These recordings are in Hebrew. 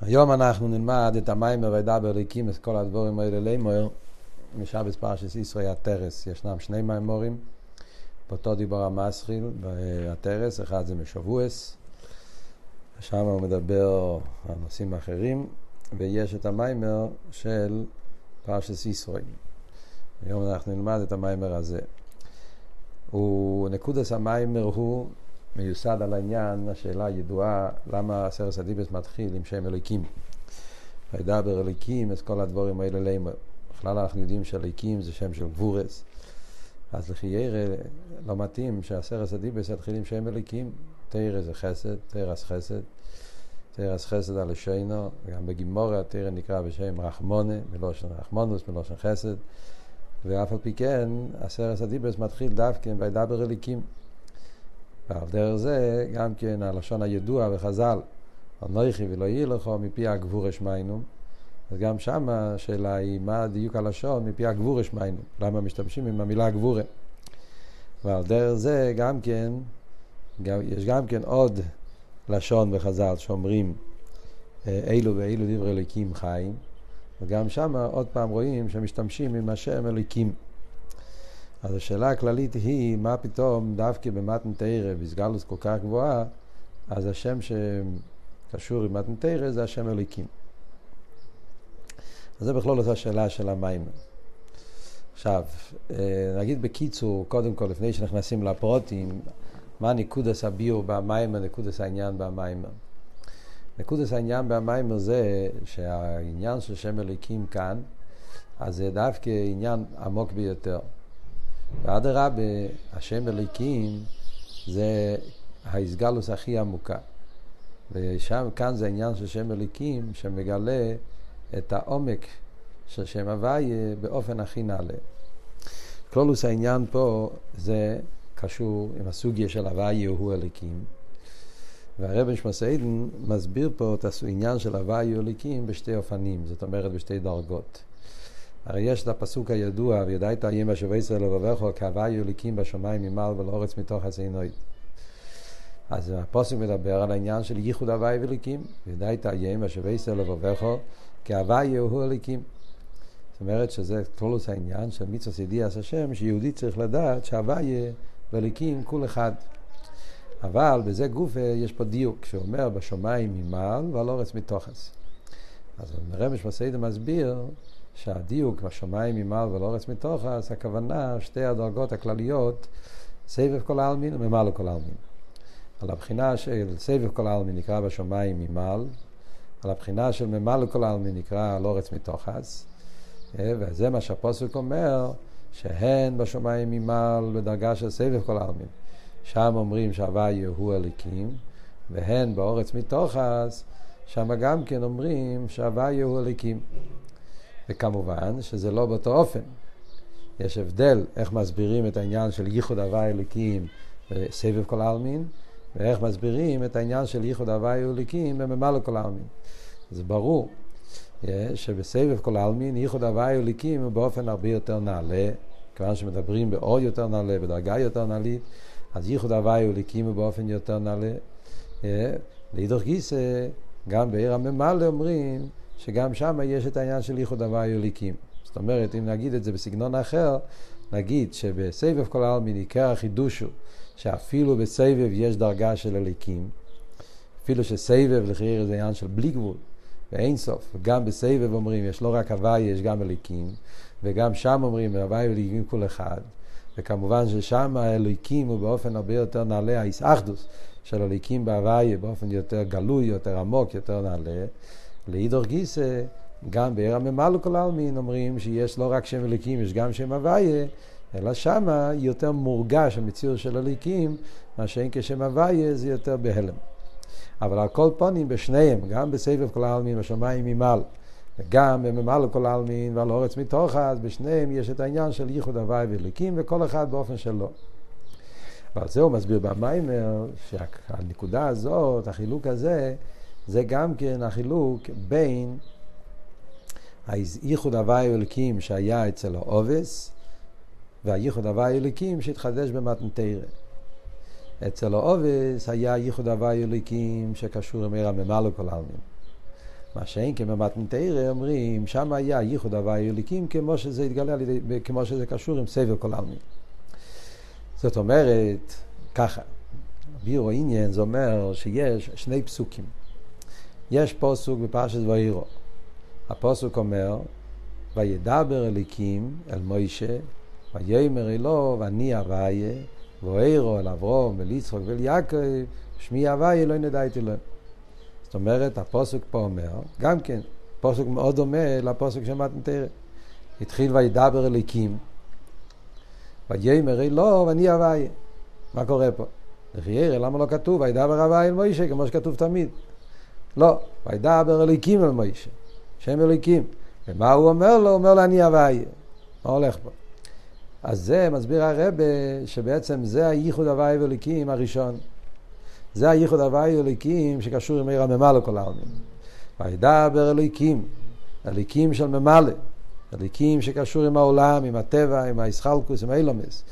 היום אנחנו נלמד את המים וידבר אלוקים את כל הדבורים האלה לימור משבס פרשס ישראל הטרס. ישנם שני מימורים. באותו דיבור המסחיל והטרס אחד זה משבועס שם הוא מדבר על נושאים אחרים ויש את המיימר של פרשס ישראל. היום אנחנו נלמד את המיימר הזה. ונקודס המיימר הוא מיוסד על העניין, השאלה הידועה, למה הסרס הדיבס מתחיל עם שם אליקים. וידבר אליקים, אז כל הדבורים האלה לימר. בכלל אנחנו יודעים שאליקים זה שם של גבורס. אז לכי ירא לא מתאים שהסרס הדיבס יתחיל עם שם אליקים. תרא זה חסד, תרס חסד. תרס חסד על השינו, גם בגימורה תרא נקרא בשם רחמונה, מלושן רחמונוס, מלושן חסד. ואף על פי כן, הסרס הדיבס מתחיל דווקא וידבר אליקים. ועל דרך זה גם כן הלשון הידוע בחז"ל, אנוכי ולא יהיה לך מפי הגבור אשמיינו. אז גם שם השאלה היא מה דיוק הלשון מפי הגבור אשמיינו, למה משתמשים עם המילה גבורה. ועל דרך זה גם כן, גם, יש גם כן עוד לשון בחז"ל שאומרים אה, אילו ואילו דברי אליקים חיים, וגם שם עוד פעם רואים שמשתמשים עם השם אליקים. אז השאלה הכללית היא, מה פתאום דווקא במתן תרא, בסגלוס כל כך גבוהה, אז השם שקשור עם מתן תרא זה השם אליקים. אז זה בכלול אותה שאלה של המים. עכשיו, אה, נגיד בקיצור, קודם כל, לפני שנכנסים לפרוטים, מה נקודס הביור במים, נקודס העניין במים. נקודס העניין במים זה שהעניין של שם אליקים כאן, אז זה דווקא עניין עמוק ביותר. ואדרבה, השם אליקים זה ההסגלוס הכי עמוקה. ושם, כאן זה עניין של שם אליקים שמגלה את העומק של שם הוויה באופן הכי נעלה. כלולוס העניין פה זה קשור עם הסוגיה של הוויה הוא אליקים. והרבן שמסעידן מסביר פה את העניין של הוויה הוא אליקים בשתי אופנים, זאת אומרת בשתי דרגות. הרי יש את הפסוק הידוע, וידעת איים בשבי ישראל לבבך, כהווה אליקים בשמיים ממעל ולאורץ מתוך הסינוי. אז הפוסק מדבר על העניין של ייחוד הוואי וליקים, וידעת איים בשבי ישראל לבבך, כהווה יהיו אליקים. זאת אומרת שזה כלולוס העניין של מצווה ידיעס השם, שיהודי צריך לדעת שהוויה וליקים כול אחד. אבל בזה גוף יש פה דיוק, שאומר בשמיים ממעל ועל אורץ מתוכס. אז רמש מסעידה מסביר שהדיוק בשמיים ממעל ולאורץ מתוך, אז הכוונה, שתי הדרגות הכלליות, סבב כל העלמין וממעל כל העלמין. על הבחינה של סבב כל העלמין נקרא בשמיים ממעל, על הבחינה של ממעל כל העלמין נקרא על אורץ מתוכס, אה, וזה מה שהפוסק אומר, שהן בשמיים ממעל בדרגה של סבב כל העלמין. שם אומרים שהוויה הוא אליקים, והן באורץ מתוכס, שם גם כן אומרים שהוויה הוא אליקים. וכמובן שזה לא באותו אופן. יש הבדל איך מסבירים את העניין של ייחוד הוואי אליקים בסבב כל העלמין, ואיך מסבירים את העניין של ייחוד הוואי אליקים בממלא כל העלמין. זה ברור אה, שבסבב כל העלמין ייחוד הוואי אליקים הוא באופן הרבה יותר נעלה, כיוון שמדברים באור יותר נעלה, בדרגה יותר נעלית, אז ייחוד הוואי אליקים הוא באופן יותר נעלה. אה, לאידוך גיסא, גם בעיר הממלא אומרים שגם שם יש את העניין של ייחוד הוואי אליקים. זאת אומרת, אם נגיד את זה בסגנון אחר, נגיד שבסבב כל העלמין עיקר החידוש הוא שאפילו בסבב יש דרגה של אליקים, אפילו שסבב לחייר זה עניין של בלי גבול ואין סוף, וגם בסבב אומרים יש לא רק הוואי, יש גם אליקים, וגם שם אומרים הוואי אליקים כל אחד, וכמובן ששם האליקים הוא באופן הרבה יותר נעלה, האיסאחדוס של אליקים בהוואי באופן יותר גלוי, יותר עמוק, יותר נעלה. לאידור גיסא, גם בעיר הממלא כל העלמין אומרים שיש לא רק שם אליקים, יש גם שם הוויה, אלא שמה יותר מורגש המציאות של אליקים, מה שאין כשם הוויה זה יותר בהלם. אבל על כל פונים בשניהם, גם בסבב כל העלמין, בשמיים ממעל, וגם בממלא כל העלמין ועל אורץ מתוך, אז בשניהם יש את העניין של ייחוד הוויה ואליקים, וכל אחד באופן שלו. ועל זה הוא מסביר במיימר, שהנקודה הזאת, החילוק הזה, זה גם כן החילוק בין הייחוד הוואי אלוקים שהיה אצל העובס והייחוד הוואי אלוקים שהתחדש במתנתרא. אצל העובס היה ייחוד הוואי אלוקים שקשור עם עיר הממלא כל העלמין. מה שאין כן במתנתרא אומרים, שם היה ייחוד הוואי אליקים כמו שזה התגלה על ידי, כמו שזה קשור עם סבל כל העלמין. זאת אומרת, ככה, בירו עניין זה אומר שיש שני פסוקים. יש פוסוק בפרשת ואירו. הפוסוק אומר, וידבר אליקים אל מוישה, ויאמר אלו, ואני אביה, ואירו אל אברום, ואל יצחוק ואל יעקב, שמי אביה, לא נדע את אלוהים. זאת אומרת, הפוסק פה אומר, גם כן, פוסק מאוד דומה לפוסק של מתנתרא. התחיל וידבר אליקים, ויאמר אלו, ואני אביה. מה קורה פה? לחיירא, למה לא כתוב וידבר אביה אל מוישה, כמו שכתוב תמיד? לא, וידבר אליקים אל מוישה, שם אליקים. ומה הוא אומר לו? הוא אומר לו אני אביה. מה הולך פה? אז זה מסביר הרבה שבעצם זה הייחוד הוואי ואליקים הראשון. זה הייחוד הוואי ואליקים שקשור עם עיר הממלא כל העלמין. וידבר אליקים, אליקים של ממלא. אליקים שקשור עם העולם, עם הטבע, עם הישחלקוס, עם אילומס.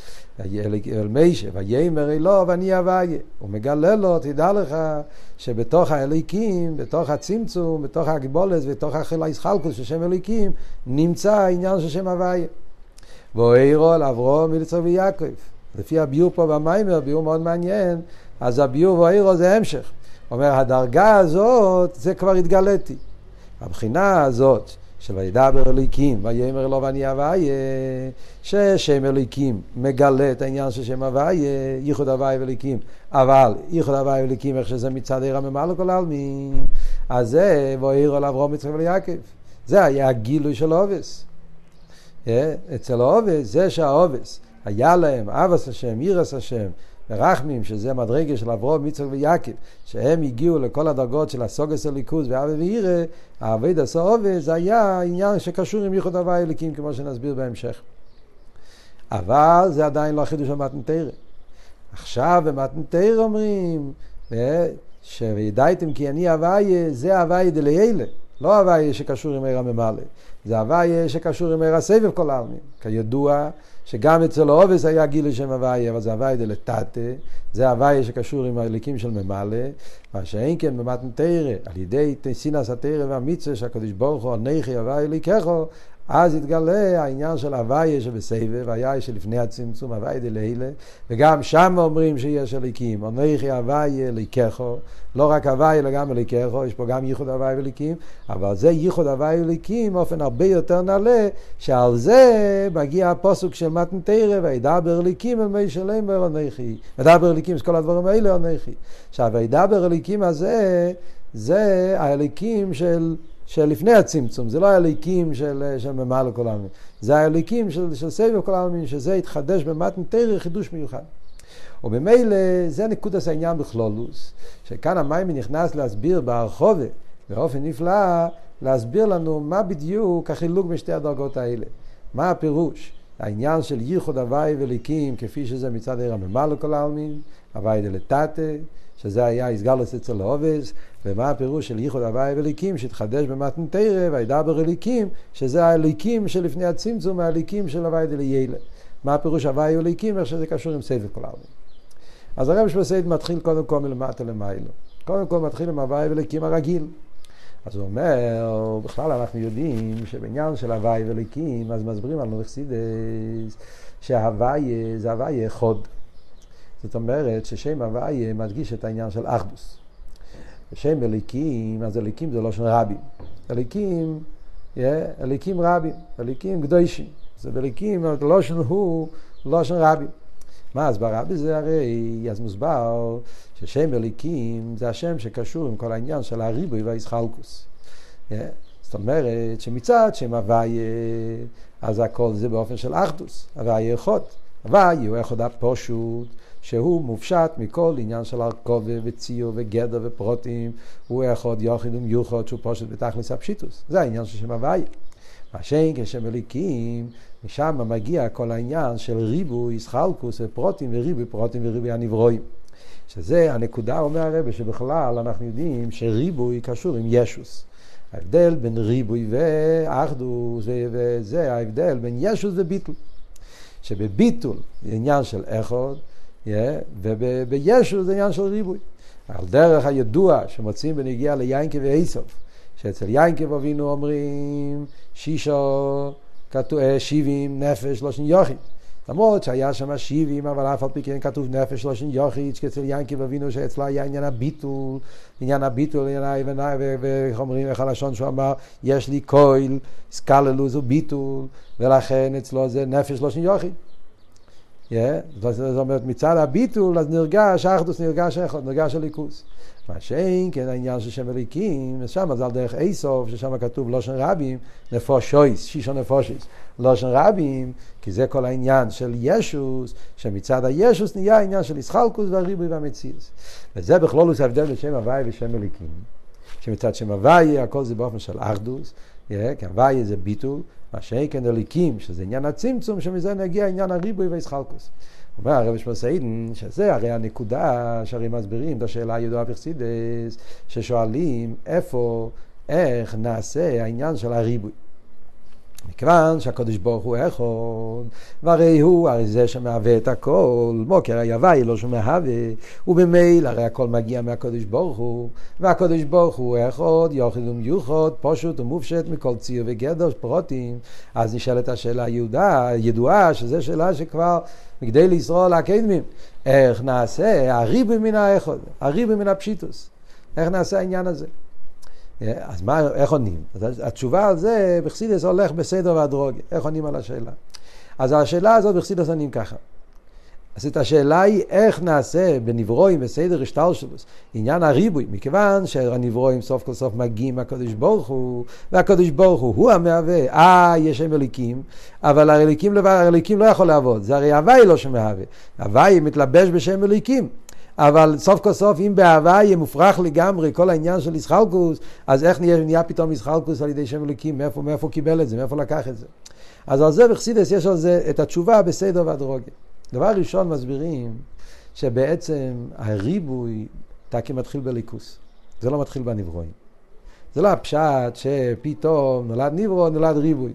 אל מישה, ויאמר אלו ואני אביה. הוא מגלה לו, תדע לך, שבתוך האליקים, בתוך הצמצום, בתוך הגיבולת, בתוך הישחלקוס של שם אליקים, נמצא העניין של שם אביה. ואוירו על אברום מליצור ויעקב. לפי הביור פה במיימר, ביור מאוד מעניין, אז הביור ואוירו זה המשך. אומר, הדרגה הזאת, זה כבר התגליתי. הבחינה הזאת, של וידבר אליקים, ויאמר לו ואני אביה, ששם אליקים מגלה את העניין של שם אביה, ייחוד אביה ואליקים, אבל ייחוד אביה ואליקים, איך שזה מצד עיר הממה לכל העלמין, אז זה ואירו לאברום יצחק וליעקב. זה היה הגילוי של עובס. אצל העובס, זה שהעובס היה להם אבס השם, אירס השם, ורחמים, שזה מדרגה של אברום, מצחק ויעקב, שהם הגיעו לכל הדרגות של הסוגס הליכוז ואבי ואירא, העבד הסעובס, זה היה עניין שקשור עם ייחוד הוואי אליקים, כמו שנסביר בהמשך. אבל זה עדיין לא החידוש של מתנתרא. עכשיו במתנתרא אומרים, שוידעתם כי אני הוויה, זה הוויה דליילה. לא הוויה שקשור עם עיר הממלא, זה הוויה שקשור עם עיר הסבב כל העלמין. כידוע, שגם אצל העובס היה גיל לשם הוויה, אבל זה הוויה דלתתא, זה הוויה שקשור עם הליקים של ממלא, מה שאין כן במתנתרא, על ידי סינס התרא והמצווה שהקדוש ברוך הוא, נכי הוויה ליקחו, אז התגלה העניין של הוויה שבסבב, הוויה שלפני הצמצום, הוויה דלילה, וגם שם אומרים שיש אליקים, אנכי הוויה אליקךו, לא רק הוויה אלא גם אליקךו, יש פה גם ייחוד הוויה אליקים, אבל זה ייחוד הוויה אליקים באופן הרבה יותר נעלה, שעל זה מגיע הפוסוק של מתנתרא, וידבר אליקים אל מי שלם אנכי, וידבר אליקים, כל הדברים האלה אנכי. עכשיו, וידבר אליקים הזה, זה האליקים של... שלפני הצמצום, זה לא הליקים של, של ממלא כל העלמין, זה הליקים של, של סבב כל העלמין, שזה התחדש במתן תרא חידוש מיוחד. וממילא זה נקודת העניין בכלולוס, שכאן המים נכנס להסביר בהרחובה, באופן נפלא, להסביר לנו מה בדיוק החילוק בשתי הדרגות האלה. מה הפירוש? העניין של ייחוד הוואי וליקים, כפי שזה מצד עיר הממלא כל העלמין, הוואי דלתתא, שזה היה איסגלוס אצל העובס, ומה הפירוש של ייחוד הוואי וליקים שהתחדש במתן תרא, וידבר אליקים, שזה האליקים שלפני הצמצום, האליקים של הוואי דליילה. מה הפירוש הוואי וליקים, איך שזה קשור עם סבב כל העולם. אז הרב שבסייד מתחיל קודם כל מלמטה למיילו. קודם כל מתחיל עם הוואי וליקים הרגיל. אז הוא אומר, בכלל אנחנו יודעים שבעניין של הוואי וליקים, אז מסבירים על נורכסידס, שהוואי זה הוואי חוד. זאת אומרת ששם הוויה מדגיש את העניין של אחדוס. שם אליקים, אז אליקים זה לא של רבים. אליקים, אליקים רבים, אליקים קדושים. זה אליקים, של הוא, לא של רבים. מה אז ברבי זה הרי, אז מוסבר ששם אליקים זה השם שקשור עם כל העניין של הריבוי והאיסחלקוס. זאת אומרת שמצד שם הוויה, אז הכל זה באופן של אחדוס, הוויה אחות. הוויה הוא אחד הפושוט. שהוא מופשט מכל עניין של הרכובה וציור וגדר ופרוטים, הוא אחד יוחיד ומיוחד שהוא פושט בתכלס הפשיטוס. זה העניין של שם הוויה. מה שאין כשם אליקים, משם מגיע כל העניין של ריבוי סחלקוס ופרוטים וריבוי פרוטים וריבוי הנברואים. שזה הנקודה, אומר הרבה, שבכלל אנחנו יודעים שריבוי קשור עם ישוס. ההבדל בין ריבוי ואחדוס, וזה ההבדל בין ישוס וביטול. שבביטול עניין של אחד, ובישו זה עניין של ריבוי. על דרך הידוע שמוצאים בנגיעה ליינקי ואיסוף, שאצל יינקב אבינו אומרים שישו, שבעים נפש לא יוכי. למרות שהיה שם שבעים, אבל אף על פי כן כתוב נפש לא יוכי, אצל יינקב אבינו שאצלו היה עניין הביטול, עניין הביטול, עניין ואיך אומרים, איך הלשון שהוא אמר, יש לי כהל, סקללוס וביטול, ולכן אצלו זה נפש לא יוכי. זאת אומרת, מצד הביטול, אז נרגש, האחדוס נרגש אחד, נרגש הליכוס. מה שאין כן העניין של שם אליקים, שם זה על דרך איסוף, ששם כתוב לושן רבים, נפושויס, שישו נפושיס. לושן רבים, כי זה כל העניין של ישוס, שמצד הישוס נהיה העניין של ישחלקוס והריבוי והמציאוס. וזה בכלולוס ההבדל בשם הוואי ושם אליקים. שמצד שם הוואי הכל זה באופן של אחדוס, כי הוואי זה ביטול, מה שאין כן אליקים, שזה עניין הצמצום, שמזה נגיע עניין הריבוי והישחלקוס. אומר הרב שמסעידן, שזה הרי הנקודה שהרי מסבירים את השאלה הידועה בחסידס, ששואלים איפה, איך נעשה העניין של הריבוי. מכיוון שהקדוש ברוך הוא אחד, והרי הוא הרי זה שמהווה את הכל, מוקר היוואי לא שהוא מהווה, ובמילא הרי הכל מגיע מהקדוש ברוך הוא, והקדוש ברוך הוא אחד, יוכל ומיוחד, פשוט ומופשט מכל ציר וגדר פרוטים, אז נשאלת השאלה היהודה, ידועה, שזו שאלה שכבר כדי לשרול הקדמים, איך נעשה הריבי מן האחד, הריבי מן הפשיטוס, איך נעשה העניין הזה. אז מה, איך עונים? אז התשובה על זה בחסידס הולך בסדר והדרוג, איך עונים על השאלה? אז השאלה הזאת בחסידס עונים ככה. אז את השאלה היא איך נעשה בנברואים בסדר השטלשלוס, עניין הריבוי, מכיוון שהנברואים סוף כל סוף מגיעים מהקדוש ברוך הוא, והקדוש ברוך הוא הוא המהווה, אה, יש שם אליקים, אבל הליקים לא יכול לעבוד, זה הרי הוואי לא שמהווה, הוואי מתלבש בשם אליקים. אבל סוף כל סוף אם באהבה יהיה מופרך לגמרי כל העניין של ישחלקוס, אז איך נהיה, נהיה פתאום ישחלקוס על ידי שם אליקים, מאיפה, מאיפה קיבל את זה, מאיפה לקח את זה. אז על זה בחסידס יש על זה את התשובה בסדר והדרוגיה. דבר ראשון מסבירים שבעצם הריבוי טקי מתחיל בליכוס, זה לא מתחיל בנברואים. זה לא הפשט שפתאום נולד נברו, נולד ריבוי.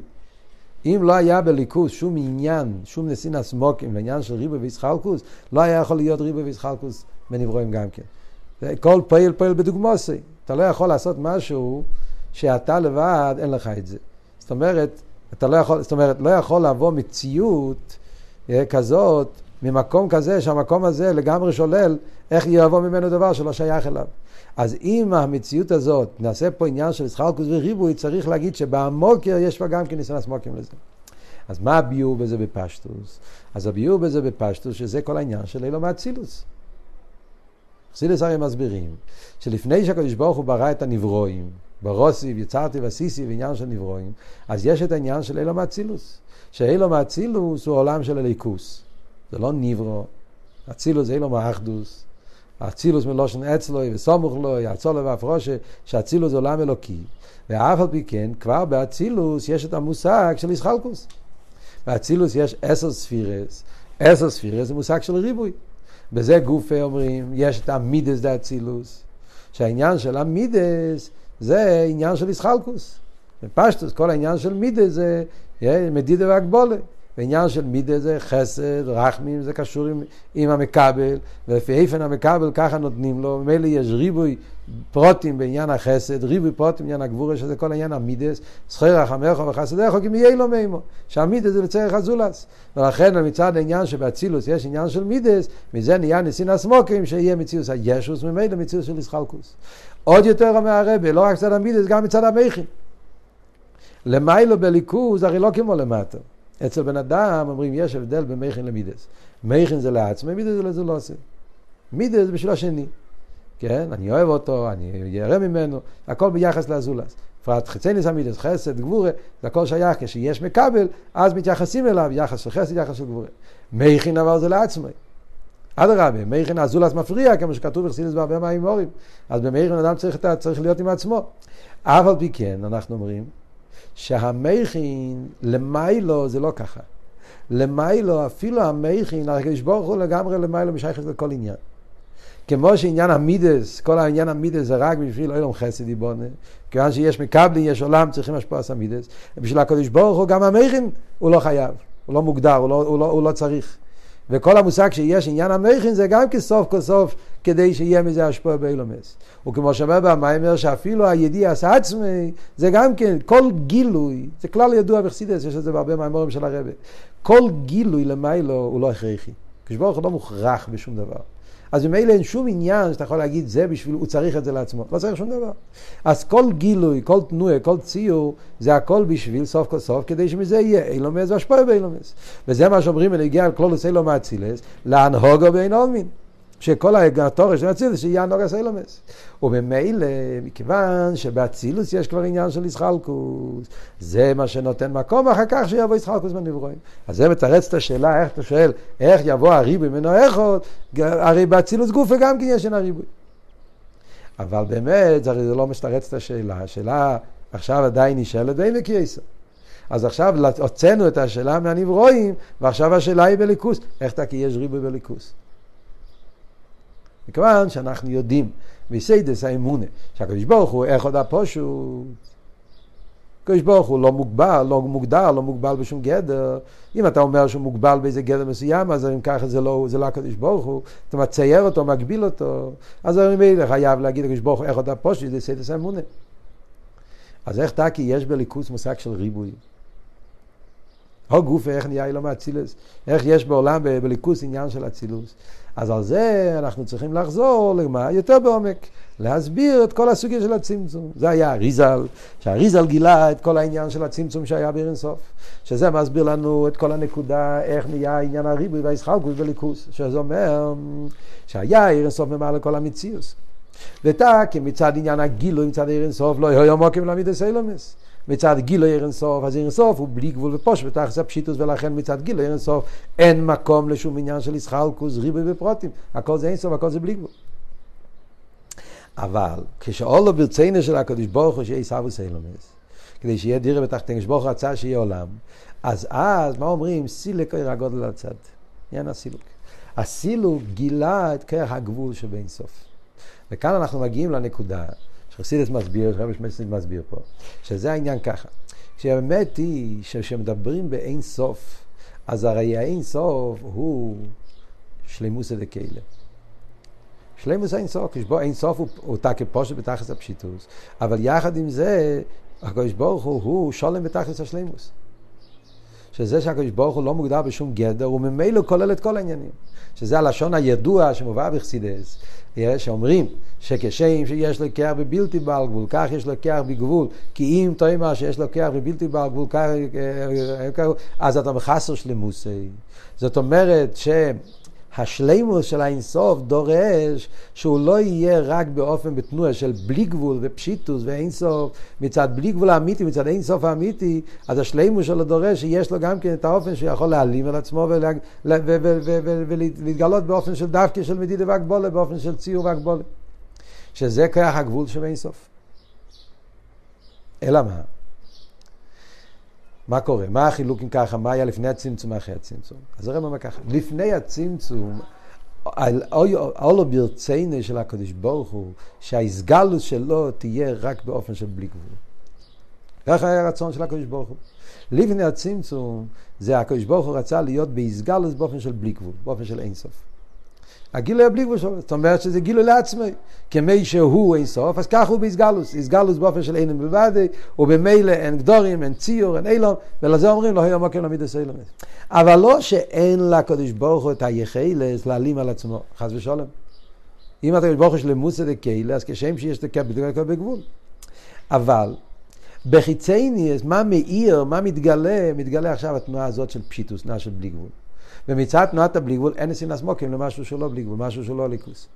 אם לא היה בליכוס שום עניין, שום נסין סמוקים לעניין של ריבוי וישחלקוס, לא היה יכול להיות ריבוי וישחלקוס בנברואים גם כן. כל פועל פועל בדוגמוסי. אתה לא יכול לעשות משהו שאתה לבד אין לך את זה. זאת אומרת, אתה לא יכול, זאת אומרת, לא יכול לבוא מציאות כזאת, ממקום כזה, שהמקום הזה לגמרי שולל, איך יבוא ממנו דבר שלא שייך אליו. אז אם המציאות הזאת, נעשה פה עניין של ישחלקוס וריבוי, צריך להגיד שבמוקר יש פה גם כן ניסיון הסמוקים לזה. אז מה הביאור בזה בפשטוס? אז הביאור בזה בפשטוס, שזה כל העניין של אילו מאצילוס. חסידס הרי מסבירים שלפני שהקדוש ברוך הוא ברא את הנברואים, ברוסיב, יצרתי וסיסי ועניין של נברואים, אז יש את העניין של אילו מאצילוס. שאילום האצילוס הוא עולם של הליכוס. זה לא ניברו, אצילוס זה אילום האחדוס. אצילוס מלושן אצלוי וסומוך לו, יעצולו והפרושה, שאצילוס זה עולם אלוקי. ואף על פי כן, כבר באצילוס יש את המושג של ישחלקוס. באצילוס יש עשר ספירס. עשר ספירס זה מושג של ריבוי. בזה גופה אומרים, יש את המידס דה אצילוס. שהעניין של המידס זה עניין של ישחלקוס. בפשטוס, כל העניין של מידס זה מדידה והגבולה. בעניין של מידה זה חסד, רחמים, זה קשור עם, עם המקבל, ולפי איפן המקבל ככה נותנים לו, ממילא יש ריבוי פרוטים בעניין החסד, ריבוי פרוטים בעניין הגבורה, שזה כל העניין המידס, זכר רחמך וחסדך, כי מי לו מימו, שהמידס זה לצריך הזולס. ולכן מצד העניין שבאצילוס יש עניין של מידס, מזה נהיה ניסין הסמוקים, שיהיה מציאוס הישוס, ממילא מציאוס של ישחלקוס. עוד יותר אומר הרבה, לא רק מצד המידס, גם מצד המכין. למיילו בליכוז הרי לא כמו למטה. אצל בן אדם אומרים יש הבדל בין מייכין למידס. מייכין זה לעצמי, מידס זה לא עושה. מידס בשביל השני. כן, אני אוהב אותו, אני ירא ממנו, הכל ביחס לאזולס. בפרט חצי ניסה מידס, חסד, גבורה, זה הכל שייך, כשיש מקבל, אז מתייחסים אליו, יחס של חסד, יחס של גבורה. מייכין אבל זה לעצמי. אדרבה, מייכין אזולס מפריע, כמו שכתוב בחסינס בהרבה מים מורים. אז במייכין אדם צריך, צריך להיות עם עצמו. אף על פי כן, אנחנו אומרים, שהמכין למיילו זה לא ככה. למיילו, אפילו המכין, הקדוש ברוך הוא לגמרי למיילו משייכת לכל עניין. כמו שעניין המידס, כל העניין המידס זה רק בשביל אילום חסד יבונה, כיוון שיש מקבלים, יש עולם, צריכים השפוע המידס, ובשביל הקדוש ברוך הוא גם המכין הוא לא חייב, הוא לא מוגדר, הוא לא, הוא לא, הוא לא צריך. וכל המושג שיש עניין המכין זה גם כסוף כל סוף כדי שיהיה מזה השפוע באילומס. וכמו שאומר במיימר שאפילו הידיעס עצמי זה גם כן כל גילוי, זה כלל ידוע בחסידס, יש את זה בהרבה מהמורים של הרבה. כל גילוי למיילו הוא לא הכרחי. כשברוך הוא לא מוכרח בשום דבר. אז ממילא אין שום עניין שאתה יכול להגיד זה בשביל, הוא צריך את זה לעצמו. לא צריך שום דבר. אז כל גילוי, כל תנועה, כל ציור, זה הכל בשביל סוף כל סוף, כדי שמזה יהיה אילומס והשפועה באילומס. וזה מה שאומרים בנגיע על כלולוס אילום אצילס, להנהוגו בין עולמין. שכל התורש של אצילוס שיהיה הנוגס אילומס. וממילא, מכיוון שבאצילוס יש כבר עניין של ישחלקוס, זה מה שנותן מקום אחר כך שיבוא ישחלקוס בנברואים. אז זה מתרץ את השאלה, איך אתה שואל, איך יבוא הריבוי ממנו איכות, הרי באצילוס גופה גם כן יש אין הריבוי. אבל באמת, זה לא מתרץ את השאלה, השאלה עכשיו עדיין נשאלת די מקייסר. אז עכשיו הוצאנו את השאלה מהנברואים, ועכשיו השאלה היא בליכוס. איך אתה כי יש ריבוי בליכוס? מכיוון שאנחנו יודעים בסיידס האמונה שהקדוש ברוך הוא איך עוד הפושוט הקדוש ברוך הוא לא מוגבל, לא מוגדר, לא מוגבל בשום גדר. אם אתה אומר שהוא מוגבל באיזה גדר מסוים, אז אם ככה זה לא, זה לא הקדוש ברוך הוא, אתה מצייר אותו, מגביל אותו, אז אני ממילא חייב להגיד לקדוש ברוך הוא איך עוד הפושוט, זה סיידס האמונה. אז איך טקי יש בליכוס מושג של ריבוי? הו גוף איך נהיה אילום אצילוס, איך יש בעולם בליכוס עניין של אצילוס. אז על זה אנחנו צריכים לחזור למה יותר בעומק, להסביר את כל הסוגיה של הצמצום. זה היה אריזל, שהאריזל גילה את כל העניין של הצמצום שהיה באירנסוף, שזה מסביר לנו את כל הנקודה, איך נהיה עניין הריבוי והישחלקות בליכוס, שזה אומר שהיה אירנסוף ממעל לכל המציאוס. ותא כמצד עניין הגילוי, מצד אירנסוף, לא יהיו מוקים למידס אילומס. מצד גילו ערן סוף, אז ערן סוף הוא בלי גבול ופוש ותחס הפשיטוס, ולכן מצד גילו ערן סוף אין מקום לשום עניין של ישחלקוס, ריבי ופרוטים. הכל זה אין סוף, הכל זה בלי גבול. אבל כשאולו ברצינו של הקדוש ברוך הוא שיהיה סבוס אילומס, כדי שיהיה דירה בתחתן, כשברוך רצה שיהיה עולם, אז אז, מה אומרים? סילק עיר הגודל לצד. עניין הסילוק. הסילוק גילה את כרך הגבול שבין סוף. וכאן אנחנו מגיעים לנקודה שחסידס מסביר, שרבי שמסית מסביר פה, שזה העניין ככה. כשהאמת היא שכשמדברים באין סוף, אז הרי האין סוף הוא שלימוס דקיילה. שלימוס אין סוף, כשבו אין סוף הוא, הוא תקי פושט בתכלס הפשיטוס, אבל יחד עם זה, הקדוש ברוך הוא, הוא שולם בתכלס השלימוס. שזה שהקדוש ברוך הוא לא מוגדר בשום גדר, הוא ממילא כולל את כל העניינים. שזה הלשון הידוע שמובא בחסידס, שאומרים שכשם שיש לו כיח בבלתי בעל גבול, כך יש לו כיח בגבול, כי אם תאמר שיש לו כיח בבלתי בעל גבול, כך, אז אתה מחסר שלמוסי. זאת אומרת ש... השלימוס של האינסוף דורש שהוא לא יהיה רק באופן בתנועה של בלי גבול ופשיטוס ואינסוף מצד בלי גבול האמיתי, מצד אינסוף האמיתי, אז השלימוס שלו דורש שיש לו גם כן את האופן שיכול להעלים על עצמו ולהתגלות באופן של דווקא של מדידה והגבולה, באופן של ציור והגבולה. שזה כוח הגבול של אינסוף. אלא מה? מה קורה? מה החילוק אם ככה? מה היה לפני הצמצום, מה אחרי הצמצום? אז הרב אומר ככה, לפני הצמצום, אולו ברציינו של הקדוש ברוך הוא, שהאיסגלוס שלו תהיה רק באופן של בלי גבול. ככה היה הרצון של הקדוש ברוך הוא. לפני הצמצום, זה הקדוש ברוך הוא רצה להיות באיסגלוס באופן של בלי גבול, באופן של אינסוף. הגילוי הבלי גבול שלו, זאת אומרת שזה גילוי לעצמי. כמי שהוא אין סוף, אז ככה הוא באיסגלוס. איסגלוס באופן של אינם בלבד, ובמילא אין גדורים, אין ציור, אין אילום, ולזה אומרים לו, היום מוקר למידס אילום. אבל לא שאין לקדוש ברוך הוא את היחלס להעלים על עצמו, חס ושלום. אם אתה ברוך הוא של מוסד הקהילה, אז כשם שיש את הקפיטל בגבול. אבל בחיצייני, מה מאיר, מה מתגלה, מתגלה עכשיו התנועה הזאת של פשיטוס, תנועה של בלי גבול. ומצד תנועת הבלי גבול אין נסינס מוקים למשהו שלא בלי גבול, משהו שלא ליכוס.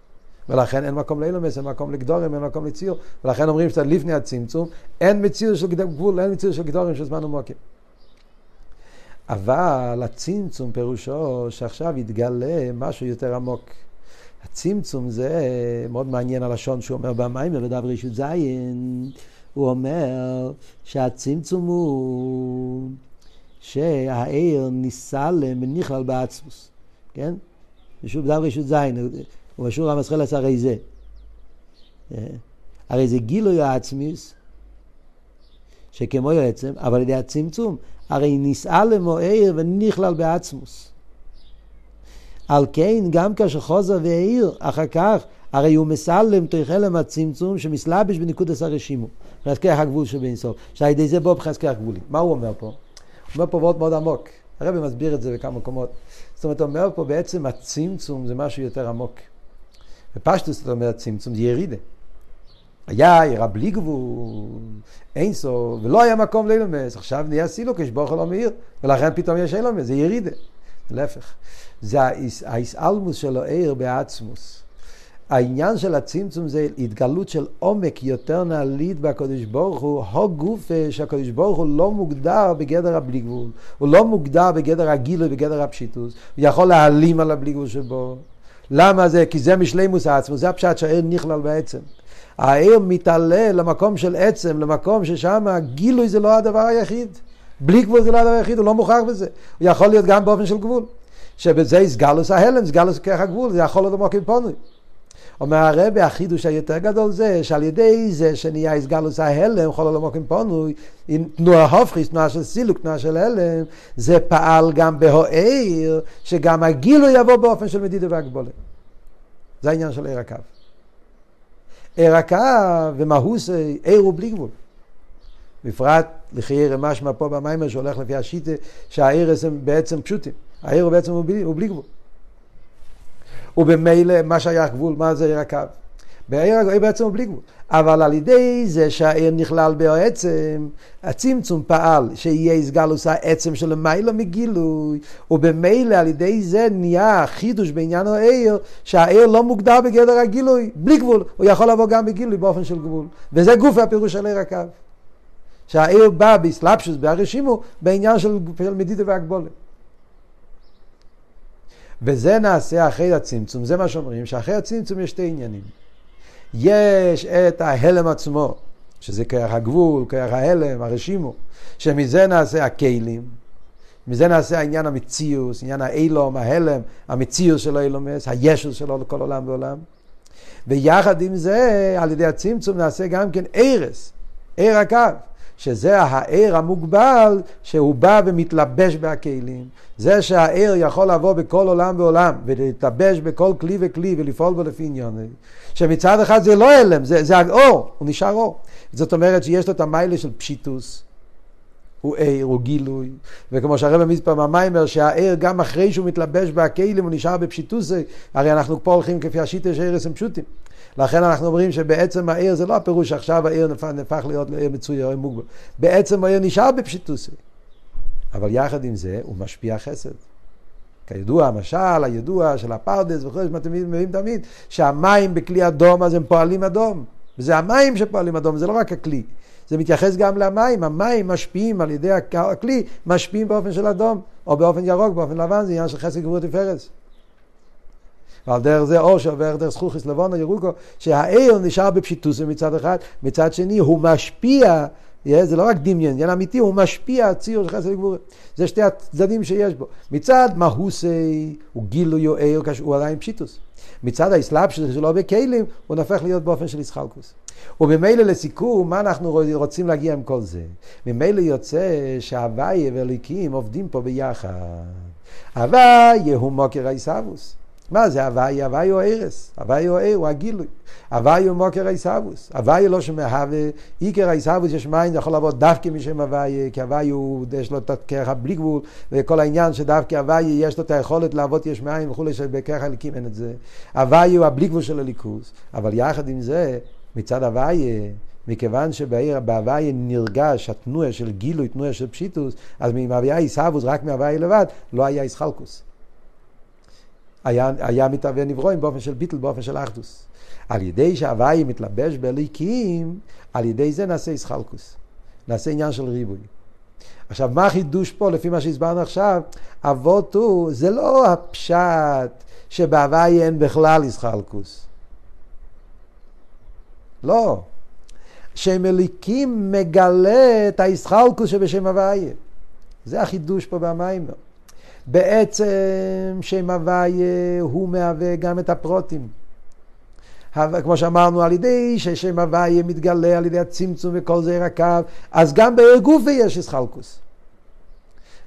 ולכן אין מקום לאילומס, אין מקום לגדורים, אין מקום לציור, ולכן אומרים שאתה לפני הצמצום, אין מציאות של גבול, אין מציאות של גדורים של זמן ומוקים. אבל הצמצום פירושו שעכשיו יתגלה משהו יותר עמוק. הצמצום זה מאוד מעניין הלשון שהוא אומר במים בדף רשות זין, הוא אומר שהצמצום הוא שהעיר ניסה ונכלל בעצמוס, כן? ושוב בדף רשות זין, ובשור המסחלס הרי זה. הרי זה גילוי העצמיס, שכמו עצם, אבל על ידי הצמצום, הרי נישאה למוער ונכלל בעצמוס. על כן, גם כאשר חוזר והעיר, אחר כך, הרי הוא מסלם תוך הלם הצמצום שמסלבש בנקודס הרשימו. חזקי הגבול שבאינסוף. שעל ידי זה בו בחזקי הגבולים. מה הוא אומר פה? אומר פה מאוד מאוד עמוק. הרבי מסביר את זה בכמה מקומות. זאת אומרת, הוא אומר פה בעצם הצמצום זה משהו יותר עמוק. בפשטוס זאת אומרת צמצום זה ירידה. היה עירה בלי גבול, אין סוף, ולא היה מקום לאילומס, עכשיו נהיה סילוקש, ברוך לא מאיר, ולכן פתאום יש אילומס, זה ירידה. להפך. זה האיסאלמוס של העיר בעצמוס. העניין של הצמצום זה התגלות של עומק יותר נעלית בקדוש ברוך הוא, הו גוף שהקדוש ברוך הוא לא מוגדר בגדר הבלי גבול, הוא לא מוגדר בגדר הגילוי, בגדר הפשיטוס, הוא יכול להעלים על הבלי גבול שבו. למה זה? כי זה משלימוס העצמוס, זה הפשט שהעיר נכלל בעצם. העיר מתעלה למקום של עצם, למקום ששם הגילוי זה לא הדבר היחיד. בלי גבול זה לא הדבר היחיד, הוא לא מוכרח בזה. הוא יכול להיות גם באופן של גבול. שבזה יסגלוס ההלם, סגלוס כרך הגבול, זה יכול להיות עמוק פונוי. אומר הרבי, החידוש היותר גדול זה שעל ידי זה שנהיה הסגלוס ההלם, להיות עמוק פונוי, עם תנועה הופכיס, תנועה של סילוק, תנועה של הלם, זה פעל גם בהוער, שגם הגילוי יבוא באופן של מדידה והגבולה. זה העניין של עיר הקו. עיר הקו ומהוס עיר הוא בלי גבול. בפרט לחייר משמע פה במיימר שהולך לפי השיטה הם בעצם פשוטים. העיר בעצם הוא בלי, הוא בלי גבול. ובמילא מה שייך גבול, מה זה עיר הקו? בעיר בעצם הוא בלי גבול. אבל על ידי זה שהעיר נכלל בעצם, הצמצום פעל שיהיה הסגלוס העצם של מיילא מגילוי, ובמילא על ידי זה נהיה חידוש בעניין העיר, שהעיר לא מוגדר בגדר הגילוי, בלי גבול, הוא יכול לבוא גם בגילוי באופן של גבול. וזה גוף הפירוש של עיר הקו. שהעיר בא באסלאפשוס, בהרשימו, בעניין של, של מדידה והגבולת. וזה נעשה אחרי הצמצום, זה מה שאומרים, שאחרי הצמצום יש שתי עניינים. יש את ההלם עצמו, שזה כרך הגבול, כרך ההלם, הרשימו, שמזה נעשה הכלים, מזה נעשה העניין המציאוס, עניין האילום, ההלם, המציאוס של האילומס, הישוס שלו לכל עולם ועולם. ויחד עם זה, על ידי הצמצום נעשה גם כן ערס, ער הקו. שזה הער המוגבל שהוא בא ומתלבש בכלים. זה שהער יכול לבוא בכל עולם ועולם ולהתלבש בכל כלי וכלי ולפעול בו לפי עניון. שמצד אחד זה לא הלם, זה, זה האור, הוא נשאר אור. זאת אומרת שיש לו את המיילה של פשיטוס. הוא ער, הוא גילוי, וכמו שהרבא מספר מהמיימר, שהער גם אחרי שהוא מתלבש בכלים הוא נשאר בפשיטוס, הרי אנחנו פה הולכים כפי השיטה שערס הם פשוטים. לכן אנחנו אומרים שבעצם העיר זה לא הפירוש שעכשיו העיר נפח, נפח להיות לעיר מצוי או מוגבל. בעצם העיר נשאר בפשיטוסי. אבל יחד עם זה הוא משפיע חסד. כידוע, המשל הידוע של הפרדס וכו', שאתם מביאים תמיד, שהמים בכלי אדום אז הם פועלים אדום. וזה המים שפועלים אדום, זה לא רק הכלי. זה מתייחס גם למים, המים משפיעים על ידי הכלי, משפיעים באופן של אדום, או באופן ירוק, באופן לבן, זה עניין של חסד גבורת ופרס. ועל דרך זה אור שעובר דרך זכוכיס לבון או ירוקו, שהעיר נשאר בפשיטוס מצד אחד, מצד שני הוא משפיע, זה לא רק דמיון, עניין אמיתי, הוא משפיע ציור של חסד וגבורה. זה שתי הצדדים שיש בו. מצד מהוסי, הוא גילוי או עיר, הוא עדיין פשיטוס. מצד האסלאפ שלו בכלים, הוא נהפך להיות באופן של ישחלקוס. וממילא לסיכום, מה אנחנו רוצים להגיע עם כל זה? ממילא יוצא שהוויה ואליקים עובדים פה ביחד. הוויה הוא מוקר העיסאוווס. מה זה הוויה? הוויה הוא ערס, הוויה הוא ער, הוא הגילוי. הוויה הוא מוקר העיסאוווס. הוויה לא שמהווה, עיקר העיסאוווס יש מים, זה יכול לבוא דווקא משם הוויה, כי הוויה הוא, יש לו את הכרך הבלי גבול, וכל העניין שדווקא הוויה יש לו את היכולת לעבוד יש מים וכולי, שבכרך הליקים אין את זה. הוויה הוא הבלי גבול של הליכוס, אבל יחד עם זה, מצד הוויה, מכיוון שבהוויה נרגש התנועה של גילוי, תנועה של פשיטוס, אז מהוויה עיסאוווס, רק מהוויה לבד, לא היה איסחלקוס. היה, היה מתהווה נברואים באופן של ביטל, באופן של אחדוס. על ידי שהוואי מתלבש בליקים, על ידי זה נעשה איסחלקוס. נעשה עניין של ריבוי. עכשיו, מה החידוש פה, לפי מה שהסברנו עכשיו? אבות הוא, זה לא הפשט שבהוואי אין בכלל איסחלקוס. לא. שם אליקים מגלה את האיסחלקוס שבשם הוויה. זה החידוש פה במים. בעצם שם הוויה הוא מהווה גם את הפרוטים. כמו שאמרנו, על ידי ששם הוויה מתגלה על ידי הצמצום וכל זה רקב, אז גם בעיר גופה יש איסחלקוס.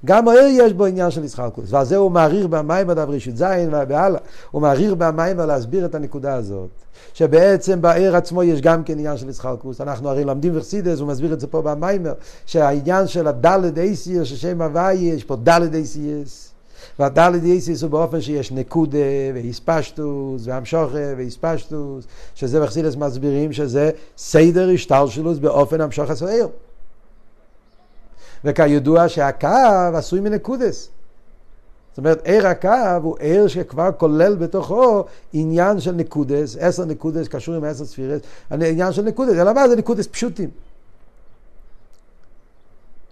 גם העיר יש בו עניין של ישחלקוס, ועל זה הוא מעריך במים בדף י"ז והלאה, הוא מעריך במים להסביר את הנקודה הזאת, שבעצם בעיר עצמו יש גם כן עניין של ישחלקוס, אנחנו הרי למדים ורסידס, הוא מסביר את זה פה במיימר, שהעניין של הדלת אייסיס, ששם הוואי, יש פה דלת אייסיס, והדלת אייסיס הוא באופן שיש נקודה ואיספשטוס והמשוכה ואיספשטוס, שזה וחסידס מסבירים שזה סדר השתלשלוס באופן המשוך הסוער. וכידוע שהקו עשוי מנקודס. זאת אומרת, ער הקו הוא ער שכבר כולל בתוכו עניין של נקודס, עשר נקודס קשור עם עשר ספירס, עניין של נקודס, אלא מה זה נקודס פשוטים.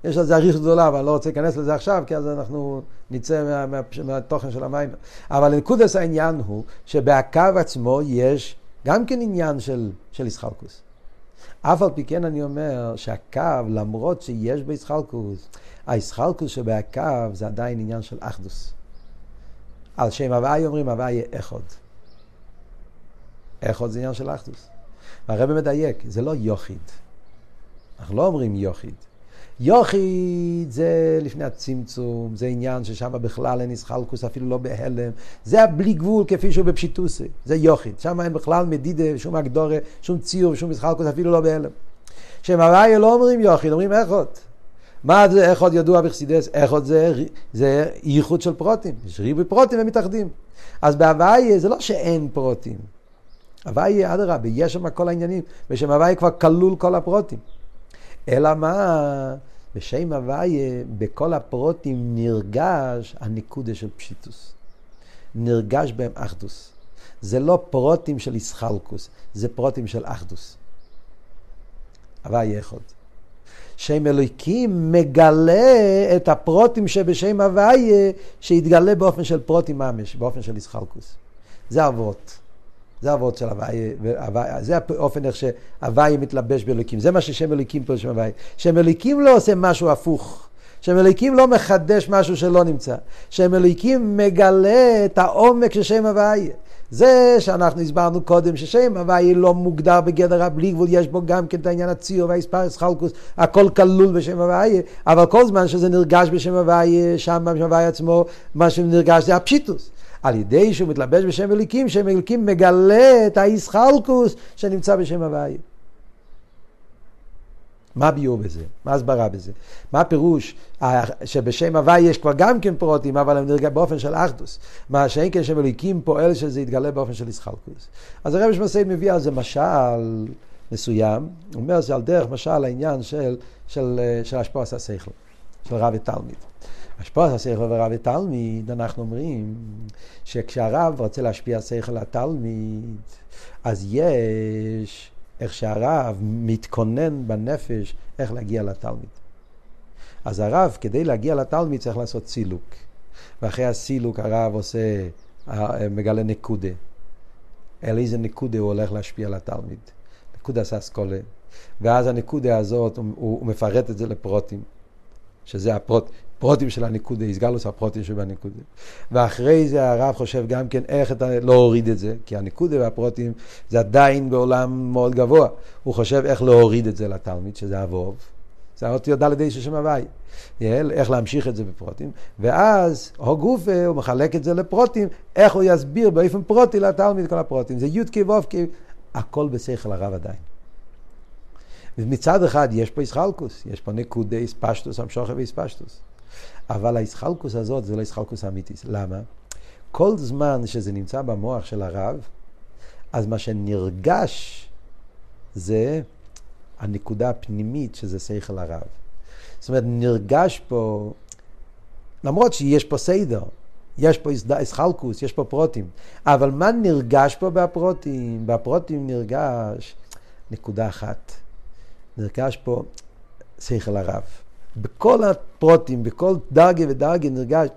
יש על זה אריך גדולה, אבל לא רוצה להיכנס לזה עכשיו, כי אז אנחנו נצא מה, מה, מהתוכן של המים. אבל נקודס העניין הוא שבקו עצמו יש גם כן עניין של, של ישחלקוס. אף על פי כן אני אומר שהקו, למרות שיש בו ישחלקוס, הישחלקוס שבקו זה עדיין עניין של אחדוס. על שם הוואי אומרים הוואי אחד. אחד זה עניין של אחדוס. והרבא מדייק, זה לא יוחיד. אנחנו לא אומרים יוחיד. יוחיד זה לפני הצמצום, זה עניין ששם בכלל אין ישחלקוס, אפילו לא בהלם. זה הבלי גבול כפי שהוא בפשיטוסי, זה יוחיד. שם אין בכלל מדידה, שום אגדורה, שום ציור, שום ישחלקוס, אפילו לא בהלם. שם הוויה לא אומרים יוחיד, אומרים איכות. מה זה איכות ידוע בחסידס? איכות זה, זה ייחוד של פרוטים. יש ריבוי פרוטים הם מתאחדים. אז בהוויה זה לא שאין פרוטים. הוויה, אדרבה, יש שם כל העניינים, ושם הוויה כבר כלול כל הפרוטים. אלא מה? בשם הוויה, בכל הפרוטים נרגש הניקודה של פשיטוס. נרגש בהם אחדוס. זה לא פרוטים של איסחלקוס, זה פרוטים של אחדוס. הוויה אחד. שם אלוהיקים מגלה את הפרוטים שבשם הוויה, שיתגלה באופן של פרוטים ממש, באופן של איסחלקוס. זה אבות. זה אבות של הוויה, זה האופן איך שהוויה מתלבש באלוקים. זה מה ששם אלוקים פה שם הוויה. שם אלוקים לא עושה משהו הפוך. שם אלוקים לא מחדש משהו שלא נמצא. שם אלוקים מגלה את העומק של שם הוויה. זה שאנחנו הסברנו קודם ששם הוויה לא מוגדר בגדר הבלי גבול, יש בו גם כן את העניין הציור והאספרס חלקוס, הכל כלול בשם הוויה, אבל כל זמן שזה נרגש בשם הוויה, שם בשם הוויה עצמו, מה שנרגש זה הפשיטוס. על ידי שהוא מתלבש בשם אליקים, שם אליקים מגלה את האיסחלקוס שנמצא בשם הוויה. מה ביור בזה? מה הסברה בזה? מה הפירוש שבשם הוואי יש כבר גם כן פרוטים, אבל הם נרגעים באופן של אחדוס. מה שאין כן שם אליקים פועל שזה יתגלה באופן של איסחלקוס. אז הרב שמסעיד מביא על זה משל מסוים, הוא אומר זה על דרך משל העניין של, של, של השפוע השכל, של רב ותלמיד. השפעת השכל ורב ותלמיד, אנחנו אומרים שכשהרב רוצה להשפיע שכל התלמיד, אז יש איך שהרב מתכונן בנפש איך להגיע לתלמיד. אז הרב, כדי להגיע לתלמיד, צריך לעשות סילוק. ואחרי הסילוק הרב עושה, מגלה נקודה. על איזה נקודה הוא הולך להשפיע על התלמיד. נקודה ססקולה. ואז הנקודה הזאת, הוא, הוא מפרט את זה לפרוטים. שזה הפרוט, פרוטים של הניקודה, איסגלוס הפרוטים שבניקודה. ואחרי זה הרב חושב גם כן איך את, להוריד את זה, כי הניקודה והפרוטים זה עדיין בעולם מאוד גבוה. הוא חושב איך להוריד את זה לתלמיד, שזה אבוב. זה האותיות ד' איש שם הוואי. איך להמשיך את זה בפרוטים. ואז גופה, הוא מחלק את זה לפרוטים, איך הוא יסביר באופן פרוטי לתלמיד כל הפרוטים. זה י"ק ו"ק, הכל בשכל הרב עדיין. מצד אחד יש פה איסחלקוס, יש פה נקודי איספשטוס, המשוכה ואיספשטוס. אבל האיסחלקוס הזאת זה לא איסחלקוס אמיתי. למה? כל זמן שזה נמצא במוח של הרב, אז מה שנרגש זה הנקודה הפנימית שזה שכל הרב. זאת אומרת, נרגש פה, למרות שיש פה סדר, יש פה איסחלקוס, יש פה פרוטים, אבל מה נרגש פה בפרוטים? בפרוטים נרגש נקודה אחת. נרגש פה שכל הרב. בכל הפרוטים, בכל דרגה ודרגה נרגש,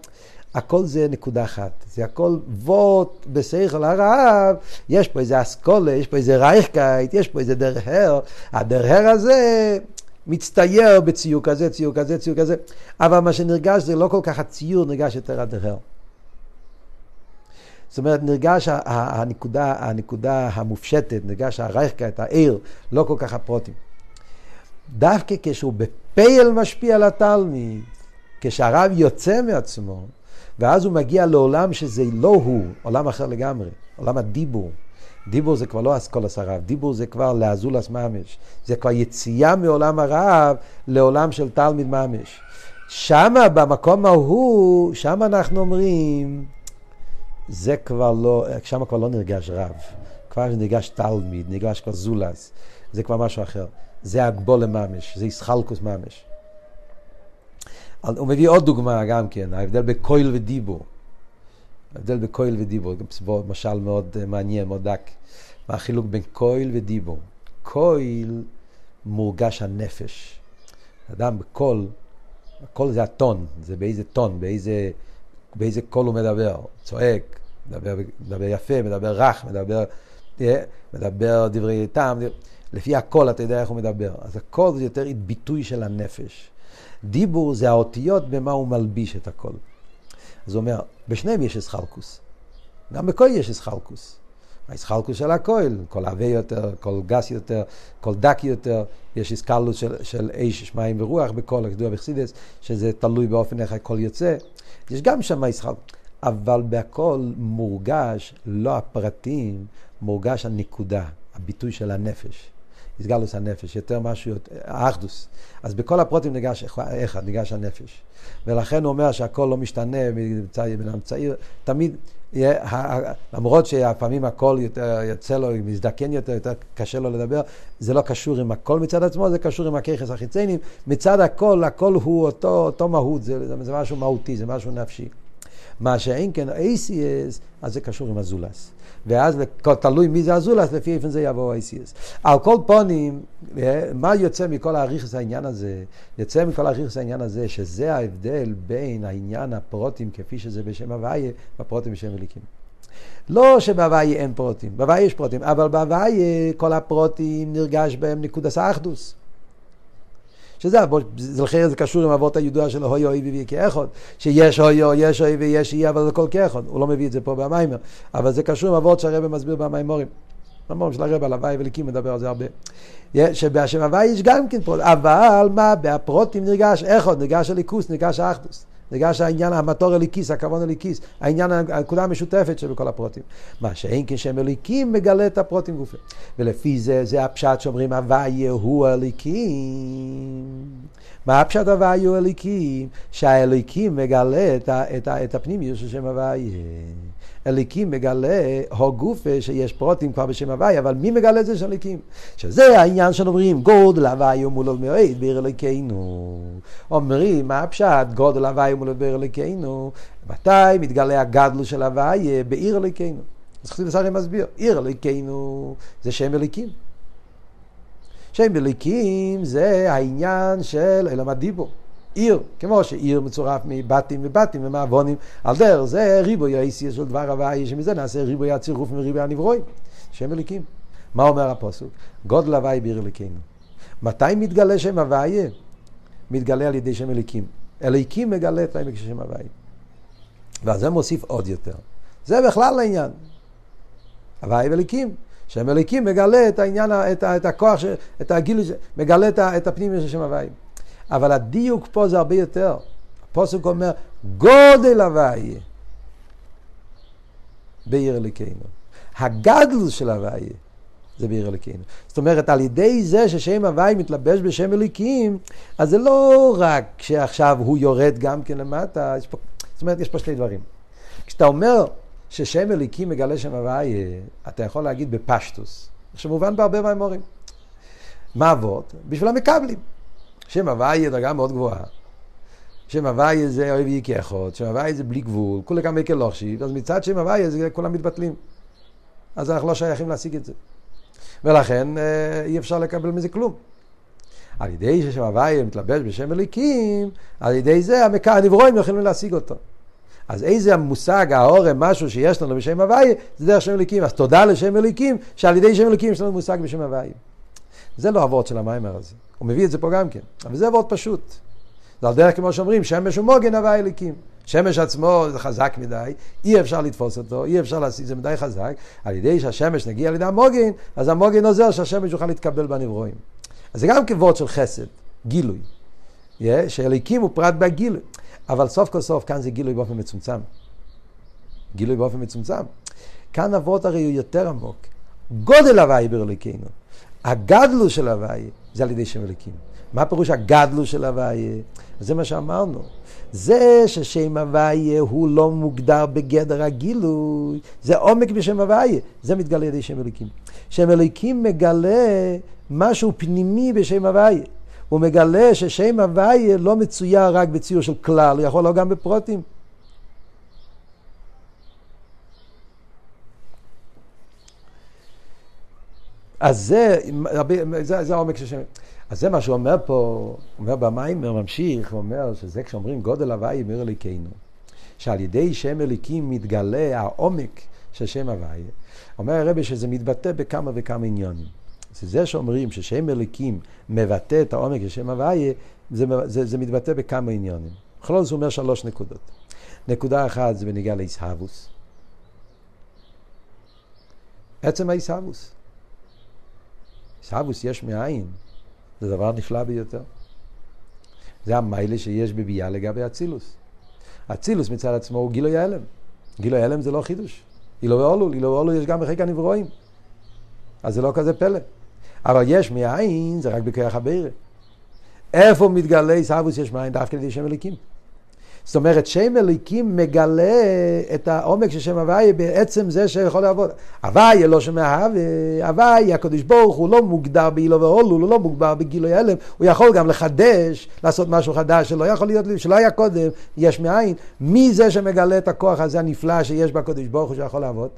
הכל זה נקודה אחת. זה הכל ווט בשכל הרב, יש פה איזה אסכולה, יש פה איזה רייכקייט, יש פה איזה דרהר. הדרהר הזה מצטייר בציור כזה, ציור כזה, ציור כזה, אבל מה שנרגש זה לא כל כך הציור, נרגש יותר הדרהר. זאת אומרת, נרגש הנקודה, הנקודה המופשטת, נרגש הרייכקייט, העיר, לא כל כך הפרוטים. דווקא כשהוא בפייל משפיע על התלמיד, כשהרב יוצא מעצמו, ואז הוא מגיע לעולם שזה לא הוא, עולם אחר לגמרי, עולם הדיבור. דיבור זה כבר לא אסכולס הרב, דיבור זה כבר לאזולס ממש. זה כבר יציאה מעולם הרב לעולם של תלמיד ממש. שמה, במקום ההוא, שם אנחנו אומרים, זה כבר לא, שם כבר לא נרגש רב. כבר נרגש תלמיד, נרגש כבר זולס. זה כבר משהו אחר. זה הגבול לממש, זה ישחלקוס ממש. הוא מביא עוד דוגמה גם כן, ההבדל בקויל ודיבור. ההבדל בקויל ודיבור, משל מאוד אה, מעניין, מאוד דק. מה החילוק בין קול ודיבור? קויל מורגש הנפש. אדם בקול, הקול זה הטון, זה באיזה טון, באיזה, באיזה קול הוא מדבר, צועק, מדבר, מדבר יפה, מדבר רך, מדבר, אה, מדבר דברי טעם, לפי הקול אתה יודע איך הוא מדבר. אז הקול זה יותר ביטוי של הנפש. דיבור זה האותיות במה הוא מלביש את הקול. אז הוא אומר, בשניהם יש התחלקות. גם בקול יש התחלקות. ההתחלקות של הקול, קול עבה יותר, קול גס יותר, קול דק יותר, יש אסקלוס של, של אש, מים ורוח בקול, כידוע בחסידות, שזה תלוי באופן איך הקול יוצא. יש גם שם התחלקות. אבל בהכל מורגש, לא הפרטים, מורגש הנקודה, הביטוי של הנפש. התגלות הנפש, יותר משהו, האחדות. אז בכל הפרטים נרגש אחד, נרגש הנפש. ולכן הוא אומר שהכל לא משתנה מבן אדם צעיר, תמיד, למרות שלפעמים הכל יותר יוצא לו, מזדקן יותר, יותר קשה לו לדבר, זה לא קשור עם הכל מצד עצמו, זה קשור עם הככס החיציינים. מצד הכל, הכל הוא אותו, אותו מהות, זה, זה משהו מהותי, זה משהו נפשי. מה שאין כן ACS, אז זה קשור עם הזולס. ואז תלוי מי זה הזולס, לפי איפה זה יבוא ACS. על כל פונים, אה, מה יוצא מכל האריכוס העניין הזה? יוצא מכל האריכוס העניין הזה, שזה ההבדל בין העניין הפרוטים, כפי שזה בשם הוויה, והפרוטים בשם אליקים. לא שבהוויה אין פרוטים, בהוויה יש פרוטים, אבל בהוויה כל הפרוטים נרגש בהם נקודס האחדוס. שזה, לכן זה קשור עם אבות הידוע של הוי אוי ויהי כאחד, שיש הוי אוי, יש אוי ויש אי, אבל זה כל כאחד, הוא לא מביא את זה פה במיימר, אבל זה קשור עם אבות שהרבא מסביר במיימורים. במיימורים של הרבא על הוואי וליקים מדבר על זה הרבה. שבהשם הוואי יש גם כן פרוט, אבל מה, בהפרוטים נרגש אחד, נרגש הליכוס, נרגש האחדוס. נרגש העניין, המטור אליקיס, הכוון אליקיס, העניין, הנקודה המשותפת שבכל הפרוטים. מה שאין כשם אליקים מגלה את הפרוטים גופי. ולפי זה, זה הפשט שאומרים, הוויה הוא אליקים. מה הפשט הוויה הוא אליקים? שהאליקים מגלה את, את, את הפנימיות של שם הוויה. אליקים מגלה הו גופה שיש פרוטים כבר בשם הוואי, אבל מי מגלה את זה של אליקים? שזה העניין שאומרים גודל הוואי ומול מועד בעיר אלוקינו. אומרים מה הפשט גודל הוואי ומול בעיר אלוקינו? מתי מתגלה הגדלו של הוואי בעיר אלוקינו? אז חסיד הסרי מסביר, עיר אלוקינו זה שם אליקים. שם אליקים זה העניין של אלם הדיבור. עיר, כמו שעיר מצורף מבתים ובתים ומעוונים, על דרך זה ריבוי האיסי של דבר הוואי, שמזה נעשה ריבוי הצירוף מריבוי הנברואים, שם אליקים. מה אומר הפוסוק? גודל הוואי בעיר אליקינו. מתי מתגלה שם הוואי? מתגלה על ידי שם אליקים. אליקים מגלה את העמק של שם הוואי. ועל זה מוסיף עוד יותר. זה בכלל העניין. הוואי ואליקים. שם אליקים מגלה את העניין, את, את הכוח, את הגילוי, מגלה את הפנימיות של שם הוואי. אבל הדיוק פה זה הרבה יותר. הפוסק אומר, גודל הוויה בעיר אלוקינו. הגדלוס של הוויה זה בעיר אלוקינו. זאת אומרת, על ידי זה ששם הוויה מתלבש בשם אלוקים, אז זה לא רק שעכשיו הוא יורד גם כן למטה, פה, זאת אומרת, יש פה שני דברים. כשאתה אומר ששם אלוקים מגלה שם הוויה, אתה יכול להגיד בפשטוס, שמובן בהרבה מהמורים. מה אבות? בשביל המקבלים. שם הוויה דרגה מאוד גבוהה. שם הוויה זה אוהב יקי אחד, שם הוויה זה בלי גבול, כולי גם מקל לוחשיב, אז מצד שם הוויה זה כולם מתבטלים. אז אנחנו לא שייכים להשיג את זה. ולכן אה, אי אפשר לקבל מזה כלום. על ידי ששם הוויה מתלבש בשם אליקים, על ידי זה הנברואים יכולים להשיג אותו. אז איזה המושג, ההורם, משהו שיש לנו בשם הוויה, זה דרך שם אליקים. אז תודה לשם אליקים, שעל ידי שם אליקים יש לנו מושג בשם הוויה. זה לא אבות של המיימר הזה. הוא מביא את זה פה גם כן. אבל זה אבות פשוט. זה על דרך כמו שאומרים, שמש ומוגן הווה אליקים. שמש עצמו זה חזק מדי, אי אפשר לתפוס אותו, אי אפשר לעשות, זה מדי חזק. על ידי שהשמש נגיע לידי המוגן, אז המוגן עוזר שהשמש יוכל להתקבל בנברואים. אז זה גם כבוד של חסד, גילוי. Yeah, שאליקים הוא פרט בגילוי. אבל סוף כל סוף כאן זה גילוי באופן מצומצם. גילוי באופן מצומצם. כאן אבות הרי הוא יותר עמוק. גודל הוואי ברליקנו. הגדלו של הוואי זה על ידי שם אליקים. מה פירוש הגדלו של הוואי? זה מה שאמרנו. זה ששם הוויה הוא לא מוגדר בגדר הגילוי, זה עומק בשם הוויה, זה מתגלה על ידי שם אליקים. שם אליקים מגלה משהו פנימי בשם הוויה. הוא מגלה ששם הוויה לא מצויר רק בציור של כלל, הוא יכול להיות גם בפרוטים. אז זה, זה, זה העומק של שם. אז זה מה שהוא אומר פה, אומר במים, הוא ממשיך, הוא אומר שזה כשאומרים גודל הוואי מיר אליקנו, שעל ידי שם אליקים מתגלה העומק של שם הוואי, אומר הרבי שזה מתבטא בכמה וכמה עניונים. זה שאומרים ששם אליקים מבטא את העומק של שם הוואי, זה, זה, זה מתבטא בכמה עניונים. בכל זאת הוא אומר שלוש נקודות. נקודה אחת זה בניגע לאיסהבוס. עצם האיסהבוס. איסהבוס יש מאין. זה דבר נפלא ביותר. זה המיילה שיש בביאה לגבי אצילוס. אצילוס מצד עצמו הוא גילוי ההלם. גילוי ההלם זה לא חידוש. אילו ואולו, אילו ואולו יש גם בחיק הנברואים. אז זה לא כזה פלא. אבל יש מאין, זה רק בכוח הבירה. איפה מתגלה עיסאוווס יש מאין? דווקא על ידי שם אליקים. זאת אומרת, שם אליקים מגלה את העומק של שם הוויה בעצם זה שיכול לעבוד. הוויה לא שם מהווה, הוויה, הקדוש ברוך הוא לא מוגדר באילו והולו, הוא לא מוגדר בגילוי הלם, הוא יכול גם לחדש, לעשות משהו חדש שלא יכול להיות, שלא היה קודם, יש מאין. מי זה שמגלה את הכוח הזה הנפלא שיש בקדוש ברוך הוא שיכול לעבוד?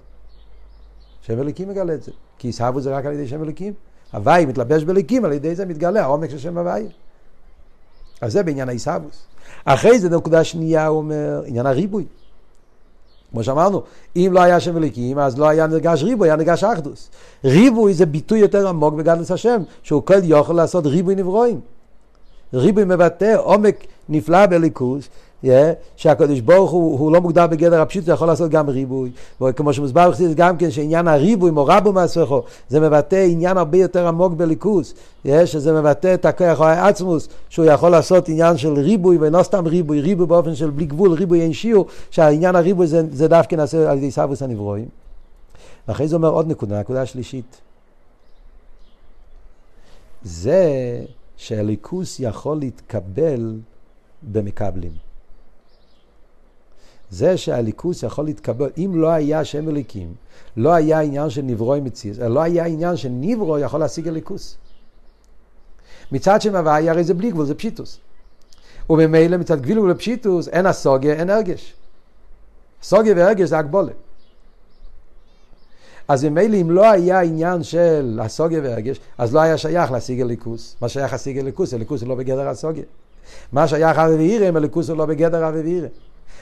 שם אליקים מגלה את זה. כי עיסאוו זה רק על ידי שם אליקים. הוויה מתלבש בליקים, על ידי זה מתגלה העומק של שם הוויה. אז זה בעניין העיסאוווס. אחרי זה נקודה שנייה הוא אומר, עניין הריבוי. כמו שאמרנו, אם לא היה שם אליקים, אז לא היה נרגש ריבוי, היה נרגש אחדוס. ריבוי זה ביטוי יותר עמוק בגדלס השם, שהוא כל יכול לעשות ריבוי נברואים. ריבוי מבטא עומק נפלא בליכוס, yeah, שהקדוש ברוך הוא, הוא לא מוגדר בגדר הפשיט, הוא יכול לעשות גם ריבוי. וכמו שמוסבר בחסידס גם כן, שעניין הריבוי, מורבו מעצמכו, זה מבטא עניין הרבה יותר עמוק בליכוס, yeah, שזה מבטא את הכוח העצמוס, שהוא יכול לעשות עניין של ריבוי, ולא סתם ריבוי, ריבוי באופן של בלי גבול, ריבוי אין שיעור, שהעניין הריבוי זה, זה דווקא נעשה על ידי סבוס הנברואים. ואחרי זה אומר עוד נקודה, נקודה שלישית. זה שהליכוס יכול להתקבל במקבלים. זה שהליכוס יכול להתקבל, אם לא היה שם אליקים, לא היה עניין של נברו עם מציאס, לא היה עניין שנברו יכול להשיג הליכוס. מצד שם הוויה הרי זה בלי גבול, זה פשיטוס. וממילא מצד גביל ולפשיטוס אין הסוגיה, אין הרגש. סוגיה והרגש זה הגבולת. אז ממילא אם לא היה עניין של הסוגיה והרגש, אז לא היה שייך להשיג הליכוס. מה שייך להשיג הליכוס? הליכוס הוא לא בגדר הסוגיה. מה שייך אבי ואירא, אם הליכוס הוא לא בגדר אבי ואירא.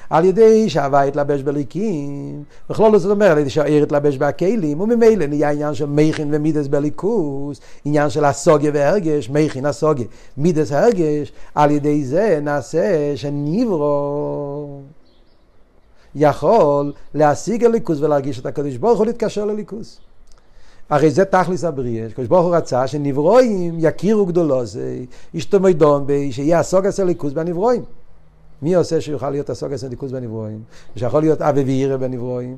על ידי שההווה יתלבש בליקים, בכלול זאת אומרת, על ידי שהעיר יתלבש בהכלים, וממילא נהיה עניין של מכין ומידס בליכוס, עניין של הסוגיה והרגש, מכין הסוגיה, מידס הרגש, על ידי זה נעשה שניברו. יכול להשיג הליכוס ולהרגיש את הקדוש ברוך הוא להתקשר לליכוס. הרי זה תכלס הבריאה, שקדוש ברוך הוא רצה שנברואים יכירו גדולו זה, בי, שיהיה הסוגס הליכוס בנברואים. מי עושה שיוכל להיות הסוגס הליכוס בנברואים? ושיכול להיות אבי וירא בנברואים?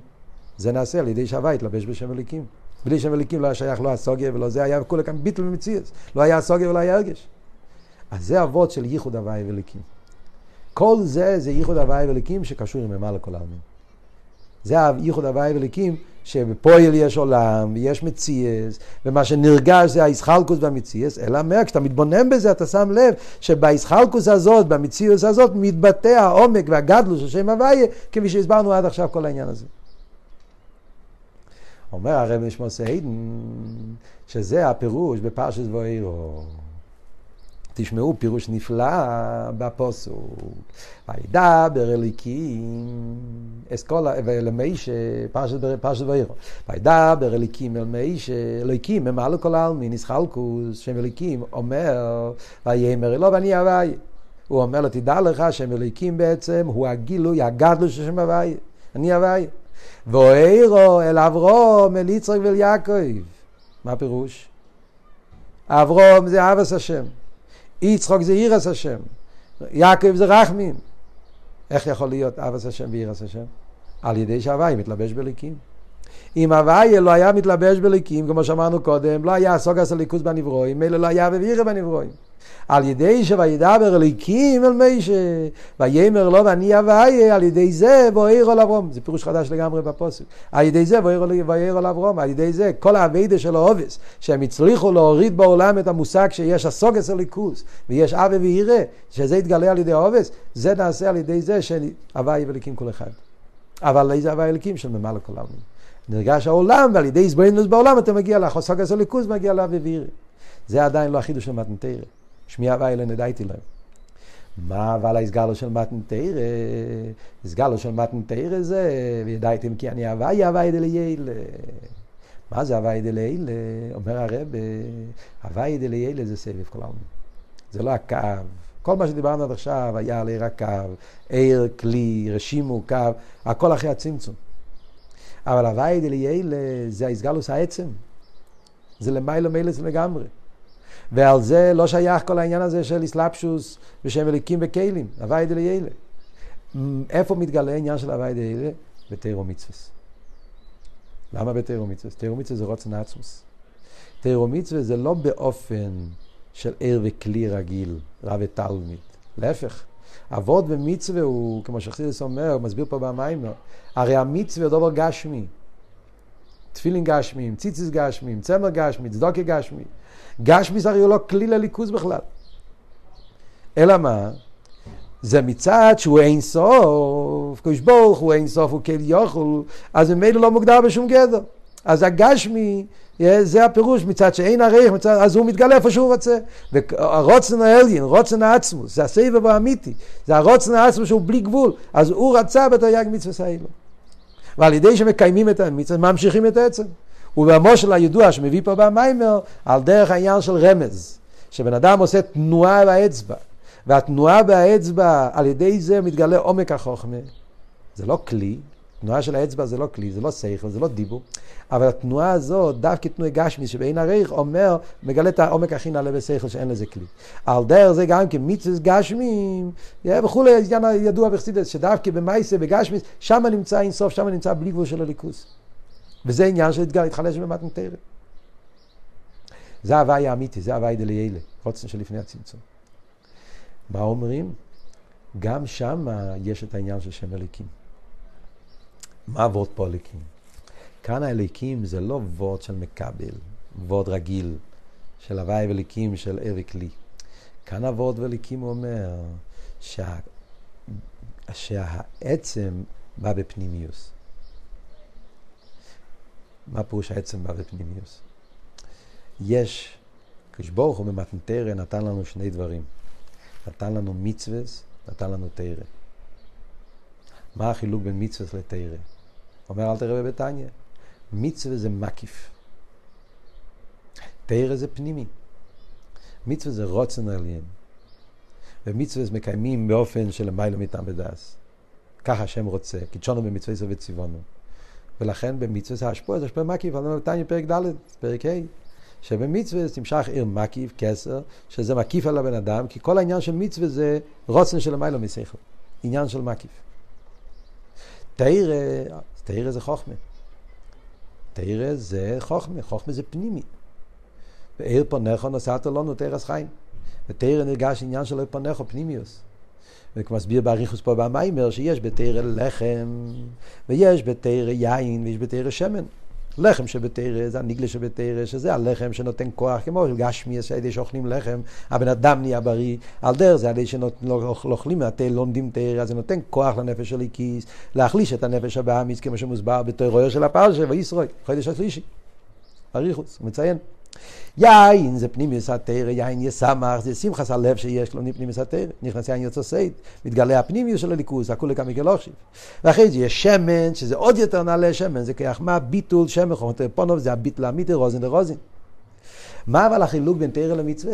זה נעשה על ידי שהווה יתלבש בשם אליקים. בלי שם אליקים לא היה שייך לא הסוגיה ולא זה, היה כולה כאן ביטל ומציאס. לא היה הסוגיה ולא היה הרגש. אז זה אבות של ייחוד הוואי ואליקים. כל זה זה ייחוד הוואי ואליקים שקשור עם למעלה כל העלמין. זה ייחוד הוואי ואליקים שבפועל יש עולם ויש מציאס, ומה שנרגש זה האיסחלקוס והמציאס, אלא מה, כשאתה מתבונן בזה אתה שם לב שבאיסחלקוס הזאת, במציאס הזאת, מתבטא העומק והגדלוס של שם הוויה, כפי שהסברנו עד עכשיו כל העניין הזה. אומר הרב נשמוס היידן, שזה הפירוש בפרשת ואירו. תשמעו פירוש נפלא בפוסוק. וידבר אליקים, אסכולה, ולמישה, פרשת ואירו. וידבר אליקים אל מישה, אליקים הם מעלו כל העלמין, ישחלקוס, שם אליקים אומר, ויאמר אלו ואני הווי. הוא אומר לו, תדע לך, שם אליקים בעצם הוא הגילוי, הגדלו של שם הווי. אני הווי. ואירו אל אברום, אל יצחק ואל יעקב. מה הפירוש? אברום זה אבס השם. יצחוק זה עירס השם, יעקב זה רחמים. איך יכול להיות אבס השם וירס השם? על ידי שהוואי מתלבש בליקים. אם הוויה לא היה מתלבש בליקים, כמו שאמרנו קודם, לא היה סוגס הליכוז בנברואים, מילא לא היה ווירא בנברואים. על ידי שוידבר אליקים אל מישה, ויאמר לו ואני הוויה, על ידי זה ואיר על אברום. זה פירוש חדש לגמרי בפוסק. על ידי זה ואיר על אברום, על ידי זה כל האביידה של האובס, שהם הצליחו להוריד בעולם את המושג שיש הסוגס הליכוז, ויש אבי וירא, שזה יתגלה על ידי האובס, זה נעשה על ידי זה שהוויה ואליקים כל אחד. אבל איזה הוויה אליקים של ממלא כל העלמין. נרגש העולם, ועל ידי הסברינוס בעולם אתה מגיע לחוסגס הליכוז, מגיע לאבי וירא. זה עדיין לא החידוש של מתנתרא. שמיע ואלה נדעתי להם. מה אבל ההסגלו של מתנתרא? הסגלו של מתנתרא זה, וידעתם כי אני הוואי הוואי דליילה. מה זה הוואי דליילה? אומר הרב, הוואי דליילה זה סבב כל העולם. זה לא הקו. כל מה שדיברנו עד עכשיו היה על עיר הקו, עיר, כלי, רשימו, קו, הכל אחרי הצמצום. אבל הוואי דליילה זה ההסגלוס העצם. זה למיילא מיילס לגמרי. ועל זה לא שייך כל העניין הזה של אסלאפשוס ושהם מליקים בכלים, הוואי דליילה. איפה מתגלה העניין של הוואי דליילה? בתיירו מצווה. למה בתיירו מצווה? תיירו מצווה זה רוצן עצמוס. תיירו מצווה זה לא באופן של ער וכלי רגיל, רב ותלמיד. להפך, אבות ומצווה הוא, כמו שחסידס אומר, הוא מסביר פה במים, הרי המצווה הוא דבר גשמי. תפילין גשמיים, ציציס גשמיים, צמר גשמי, צדוקי גשמי. גשמיס הרי הוא לא כלי לליכוז בכלל. אלא מה? זה מצד שהוא אין סוף, קדוש ברוך הוא אין סוף, הוא כלי יוכל, אז ממילא לא מוגדר בשום גדר. אז הגשמי, זה הפירוש, מצד שאין עריך, מצד, אז הוא מתגלה איפה שהוא רוצה. והרוצן האליין, רוצן העצמוס, זה הסבב האמיתי, זה הרוצן העצמוס שהוא בלי גבול, אז הוא רצה בתרי"ג מצווה סיילה. ועל ידי שמקיימים את המצווה, ממשיכים את העצם. ובמושל הידוע שמביא פה במיימר, על דרך העניין של רמז, שבן אדם עושה תנועה באצבע, והתנועה באצבע, על ידי זה מתגלה עומק החוכמה. זה לא כלי, תנועה של האצבע זה לא כלי, זה לא שכל, זה לא דיבור, אבל התנועה הזו, דווקא תנועה גשמי שבעין הריך, אומר, מגלה את העומק הכי נעלה בשכל שאין לזה כלי. על דרך זה גם כמצווה גשמים, וכולי, עניין ידוע בחסידס, שדווקא במייסה, בגשמיס, שם נמצא אינסוף, שם נמצא בלי גבול של הליכוס. וזה עניין של התגל, התחלש במתנתרא. זה הוואי האמיתי, זה הוואי דליילה, רוצן שלפני הצמצום. מה אומרים? גם שם יש את העניין של שם אליקים. מה וורד פה אליקים? כאן האליקים זה לא וורד של מקבל, וורד רגיל, של הוואי ואליקים של ער וכלי. כאן הוורד ואליקים אומר שה... שהעצם בא בפנימיוס. מה פירוש העצם בא בפנימיוס? יש, כשברוך הוא במתנתרא נתן לנו שני דברים. נתן לנו מצווה, נתן לנו תרא. מה החילוק בין מצווה לתרא? אומר אל תראה בביתניה, מצווה זה מקיף. תרא זה פנימי. מצווה זה רוצן עליין. ומצווה מקיימים באופן של מיילא מטעם בדס. ככה השם רוצה, קידשונו במצווה וצבעונו. ולכן במצווה זה השפוע, זה השפוע מקיף, על נתניה פרק ד', פרק ה', שבמצווה תמשך עיר מקיף, כסר, שזה מקיף על הבן אדם, כי כל העניין של מצווה זה רוצן של המיילו מסייכל, עניין של מקיף. תרא, תרא זה חוכמה. תרא זה חוכמה, חוכמה זה פנימי. ועיר פונכו נשאת לנו תרס חיים. ותרא נרגש עניין של עיר פונכו, פנימיוס. וכמו מסביר באריכוס פה במיימר, שיש בתרא לחם, ויש בתרא יין, ויש בתרא שמן. לחם שבתרא זה הנגלה שבתרא, שזה הלחם שנותן כוח, כמו גשמי, על ידי שאוכלים לחם, הבן אדם נהיה בריא, על דרך זה על ידי שאוכלים מהתה, לומדים תרא, אז זה נותן כוח לנפש של איקיס, להחליש את הנפש הבאמיס, כמו שמוסבר בתורו של הפרשה, וישרוי, חודש השלישי. אריכוס, מציין. יין זה פנימיוס התרא, יין יסמך, זה שמחס הלב שיש לו פנימיוס התרא, נכנס יין יוצא סייד, מתגלה הפנימיוס של הליכוז, הכולי כמגלושיב. ואחרי זה יש שמן, שזה עוד יותר נעלה שמן, זה כיח מה ביטול שמן חומר פונוב, זה הביטול האמיתי, רוזין ורוזין. מה אבל החילוק בין תרא למצווה?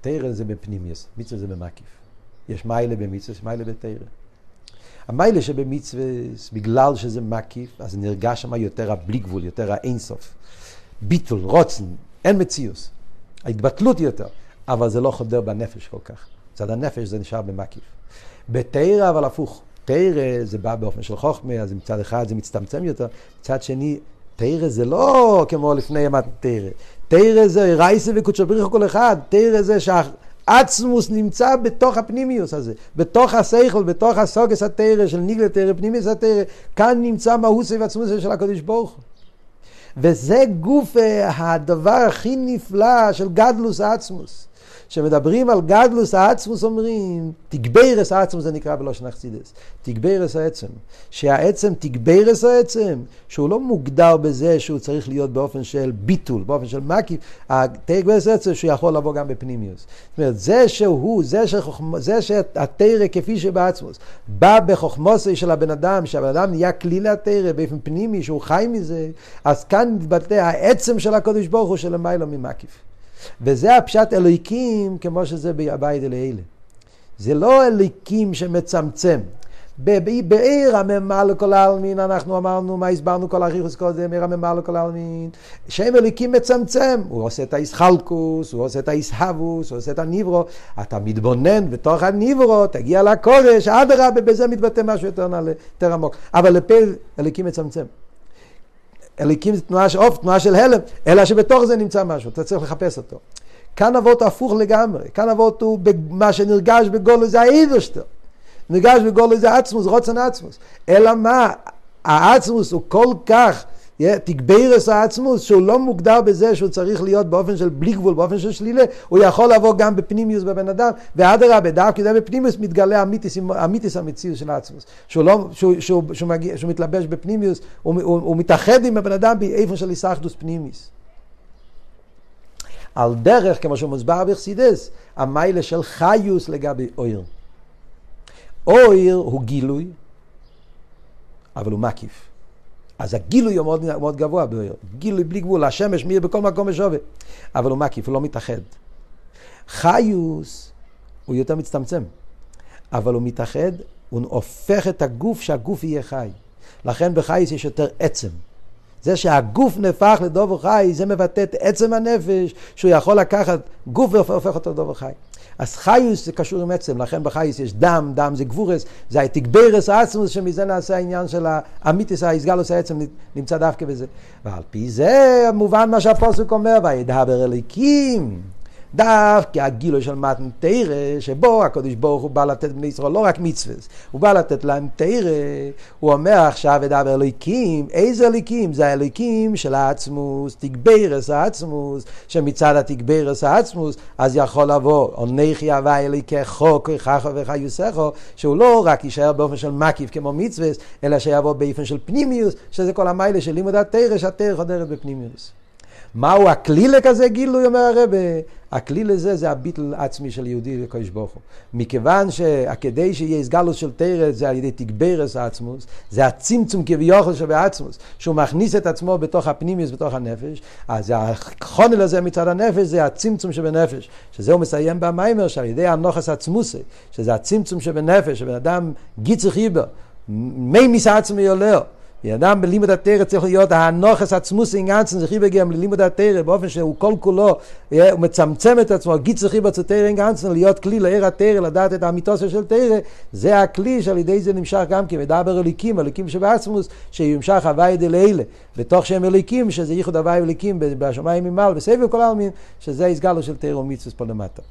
תרא זה בפנימיוס, מצווה זה במקיף. יש מיילה במצווה, מיילה בתרא. המיילה שבמצווה, בגלל שזה מקיף, אז נרגש שם יותר הבלי גבול, יותר האינסוף. ביטול, רוצן, אין מציאוס. ההתבטלות יותר, אבל זה לא חודר בנפש כל כך. מצד הנפש זה נשאר במקיף. בתרא אבל הפוך. תרא זה בא באופן של חוכמה, אז מצד אחד זה מצטמצם יותר, מצד שני, תרא זה לא כמו לפני ימת תרא. תרא זה רייסה וקודשו בריחו כל אחד, תרא זה שהעצמוס נמצא בתוך הפנימיוס הזה, בתוך השכל, בתוך הסוגס התרא של ניגלה תרא, פנימיוס התרא, כאן נמצא מהוסי ועצמוס של הקדוש ברוך הוא. וזה גוף אה, הדבר הכי נפלא של גדלוס עצמוס. כשמדברים על גדלוס העצמוס אומרים, תגברס העצמוס זה נקרא בלושן אכסידס, תגברס העצם. שהעצם תגברס העצם, שהוא לא מוגדר בזה שהוא צריך להיות באופן של ביטול, באופן של מקיף, תגברס העצם שהוא יכול לבוא גם בפנימיוס. זאת אומרת, זה שהוא, זה, שחוכמ... זה שהתרא כפי שבעצמוס, בא בחוכמוסי של הבן אדם, שהבן אדם נהיה כלי לתרא באופן פנימי, שהוא חי מזה, אז כאן מתבטא העצם של הקודש ברוך הוא שלמיילו ממקיף. וזה הפשט אלוהיקים כמו שזה בבית אלה. זה לא אלוהיקים שמצמצם. בעיר הממה לכל העלמין, אנחנו אמרנו, מה הסברנו כל הריחוס קודם, עיר הממה לכל העלמין, שם אלוהיקים מצמצם, הוא עושה את האיסחלקוס, הוא עושה את האיסהבוס, הוא עושה את הניברו, אתה מתבונן בתוך הניברו, תגיע לקורש, אדרבה, בזה מתבטא משהו יותר נעלה, יותר עמוק, אבל לפה אלוהיקים מצמצם. אליקים זה תנועה של עוף, תנועה של הלם, אלא שבתוך זה נמצא משהו, אתה צריך לחפש אותו. כאן אבות הפוך לגמרי, כאן אבות הוא מה שנרגש בגולו זה האיברשטר. נרגש בגולו זה עצמוס, רוצן עצמוס. אלא מה, העצמוס הוא כל כך תגברס העצמוס, שהוא לא מוגדר בזה שהוא צריך להיות באופן של בלי גבול, באופן של שלילה, הוא יכול לבוא גם בפנימיוס בבן אדם, ואדרבה, דווקא זה בפנימיוס מתגלה המיתיס, המיתיס המציאות של העצמוס, שהוא, לא, שהוא, שהוא, שהוא, מגיע, שהוא מתלבש בפנימיוס, הוא, הוא, הוא מתאחד עם הבן אדם באיפה של איסאחדוס פנימיס. על דרך, כמו שהוא מוסבר בחסידס, המיילה של חיוס לגבי אויר. אויר הוא גילוי, אבל הוא מקיף. אז הגילוי הוא מאוד, מאוד גבוה. גילוי בלי גבול, השמש מאיר בכל מקום ושווה. אבל הוא מקיף, הוא לא מתאחד. חיוס הוא יותר מצטמצם, אבל הוא מתאחד, הוא הופך את הגוף שהגוף יהיה חי. לכן בחייס יש יותר עצם. זה שהגוף נהפך לדובר חי, זה מבטא את עצם הנפש, שהוא יכול לקחת גוף והופך אותו לדובר חי. אז חיוס זה קשור עם עצם, לכן בחייס יש דם, דם זה גבורס, זה התגברס העצמוס, שמזה נעשה העניין של האמיתיס, האיסגלוס העצם נמצא דווקא בזה. ועל פי זה מובן מה שהפוסק אומר, וידבר אליקים. דווקא הגילוי של מתן תרא, שבו הקדוש ברוך הוא בא לתת בני ישראל לא רק מצווה, הוא בא לתת להם תרא, הוא אומר עכשיו ודבר אלוהיקים, איזה אלוהיקים? זה האלוהיקים של העצמוס, תגברס העצמוס, שמצד התגברס העצמוס, אז יכול לבוא, עונך יהווה אלוהיקי חוק, ככה וחיוסכו, שהוא לא רק יישאר באופן של מקיף כמו מצווה, אלא שיבוא באופן של פנימיוס, שזה כל המיילה של לימוד התרא, שהתרא חודרת בפנימיוס. מהו הכלי לכזה גילוי, אומר הרבה? הכלי לזה זה הביטל עצמי של יהודי לקדוש ברוך הוא. מכיוון שכדי שיהיה הסגלוס של תרא זה על ידי תגברס העצמוס, זה הצמצום כביכול שבעצמוס, שהוא מכניס את עצמו בתוך הפנימיוס, בתוך הנפש, אז החונל הזה מצד הנפש זה הצמצום שבנפש, שזה הוא מסיים במיימר שעל ידי הנוחס עצמוסי, שזה הצמצום שבנפש, שבן אדם גיצר חיבר, מי מסע עצמי עולר. אדם בלימוד התרא צריך להיות הנוכס עצמוס אינגנצן, זה חיבר גם ללימוד התרא באופן שהוא כל כולו, הוא מצמצם את עצמו, גיד צריך חיבר תרא אינגנצן, להיות כלי לעיר התרא, לדעת את האמיתוסיה של תרא, זה הכלי שעל ידי זה נמשך גם כן, ודבר אליקים, אליקים שבעצמוס, שימשך הווי דלילה, בתוך שהם אליקים, שזה ייחוד הווי אליקים בשמיים ממעל, בסבב כל העלמין, שזה הסגלו של תרא ומצווס פה למטה.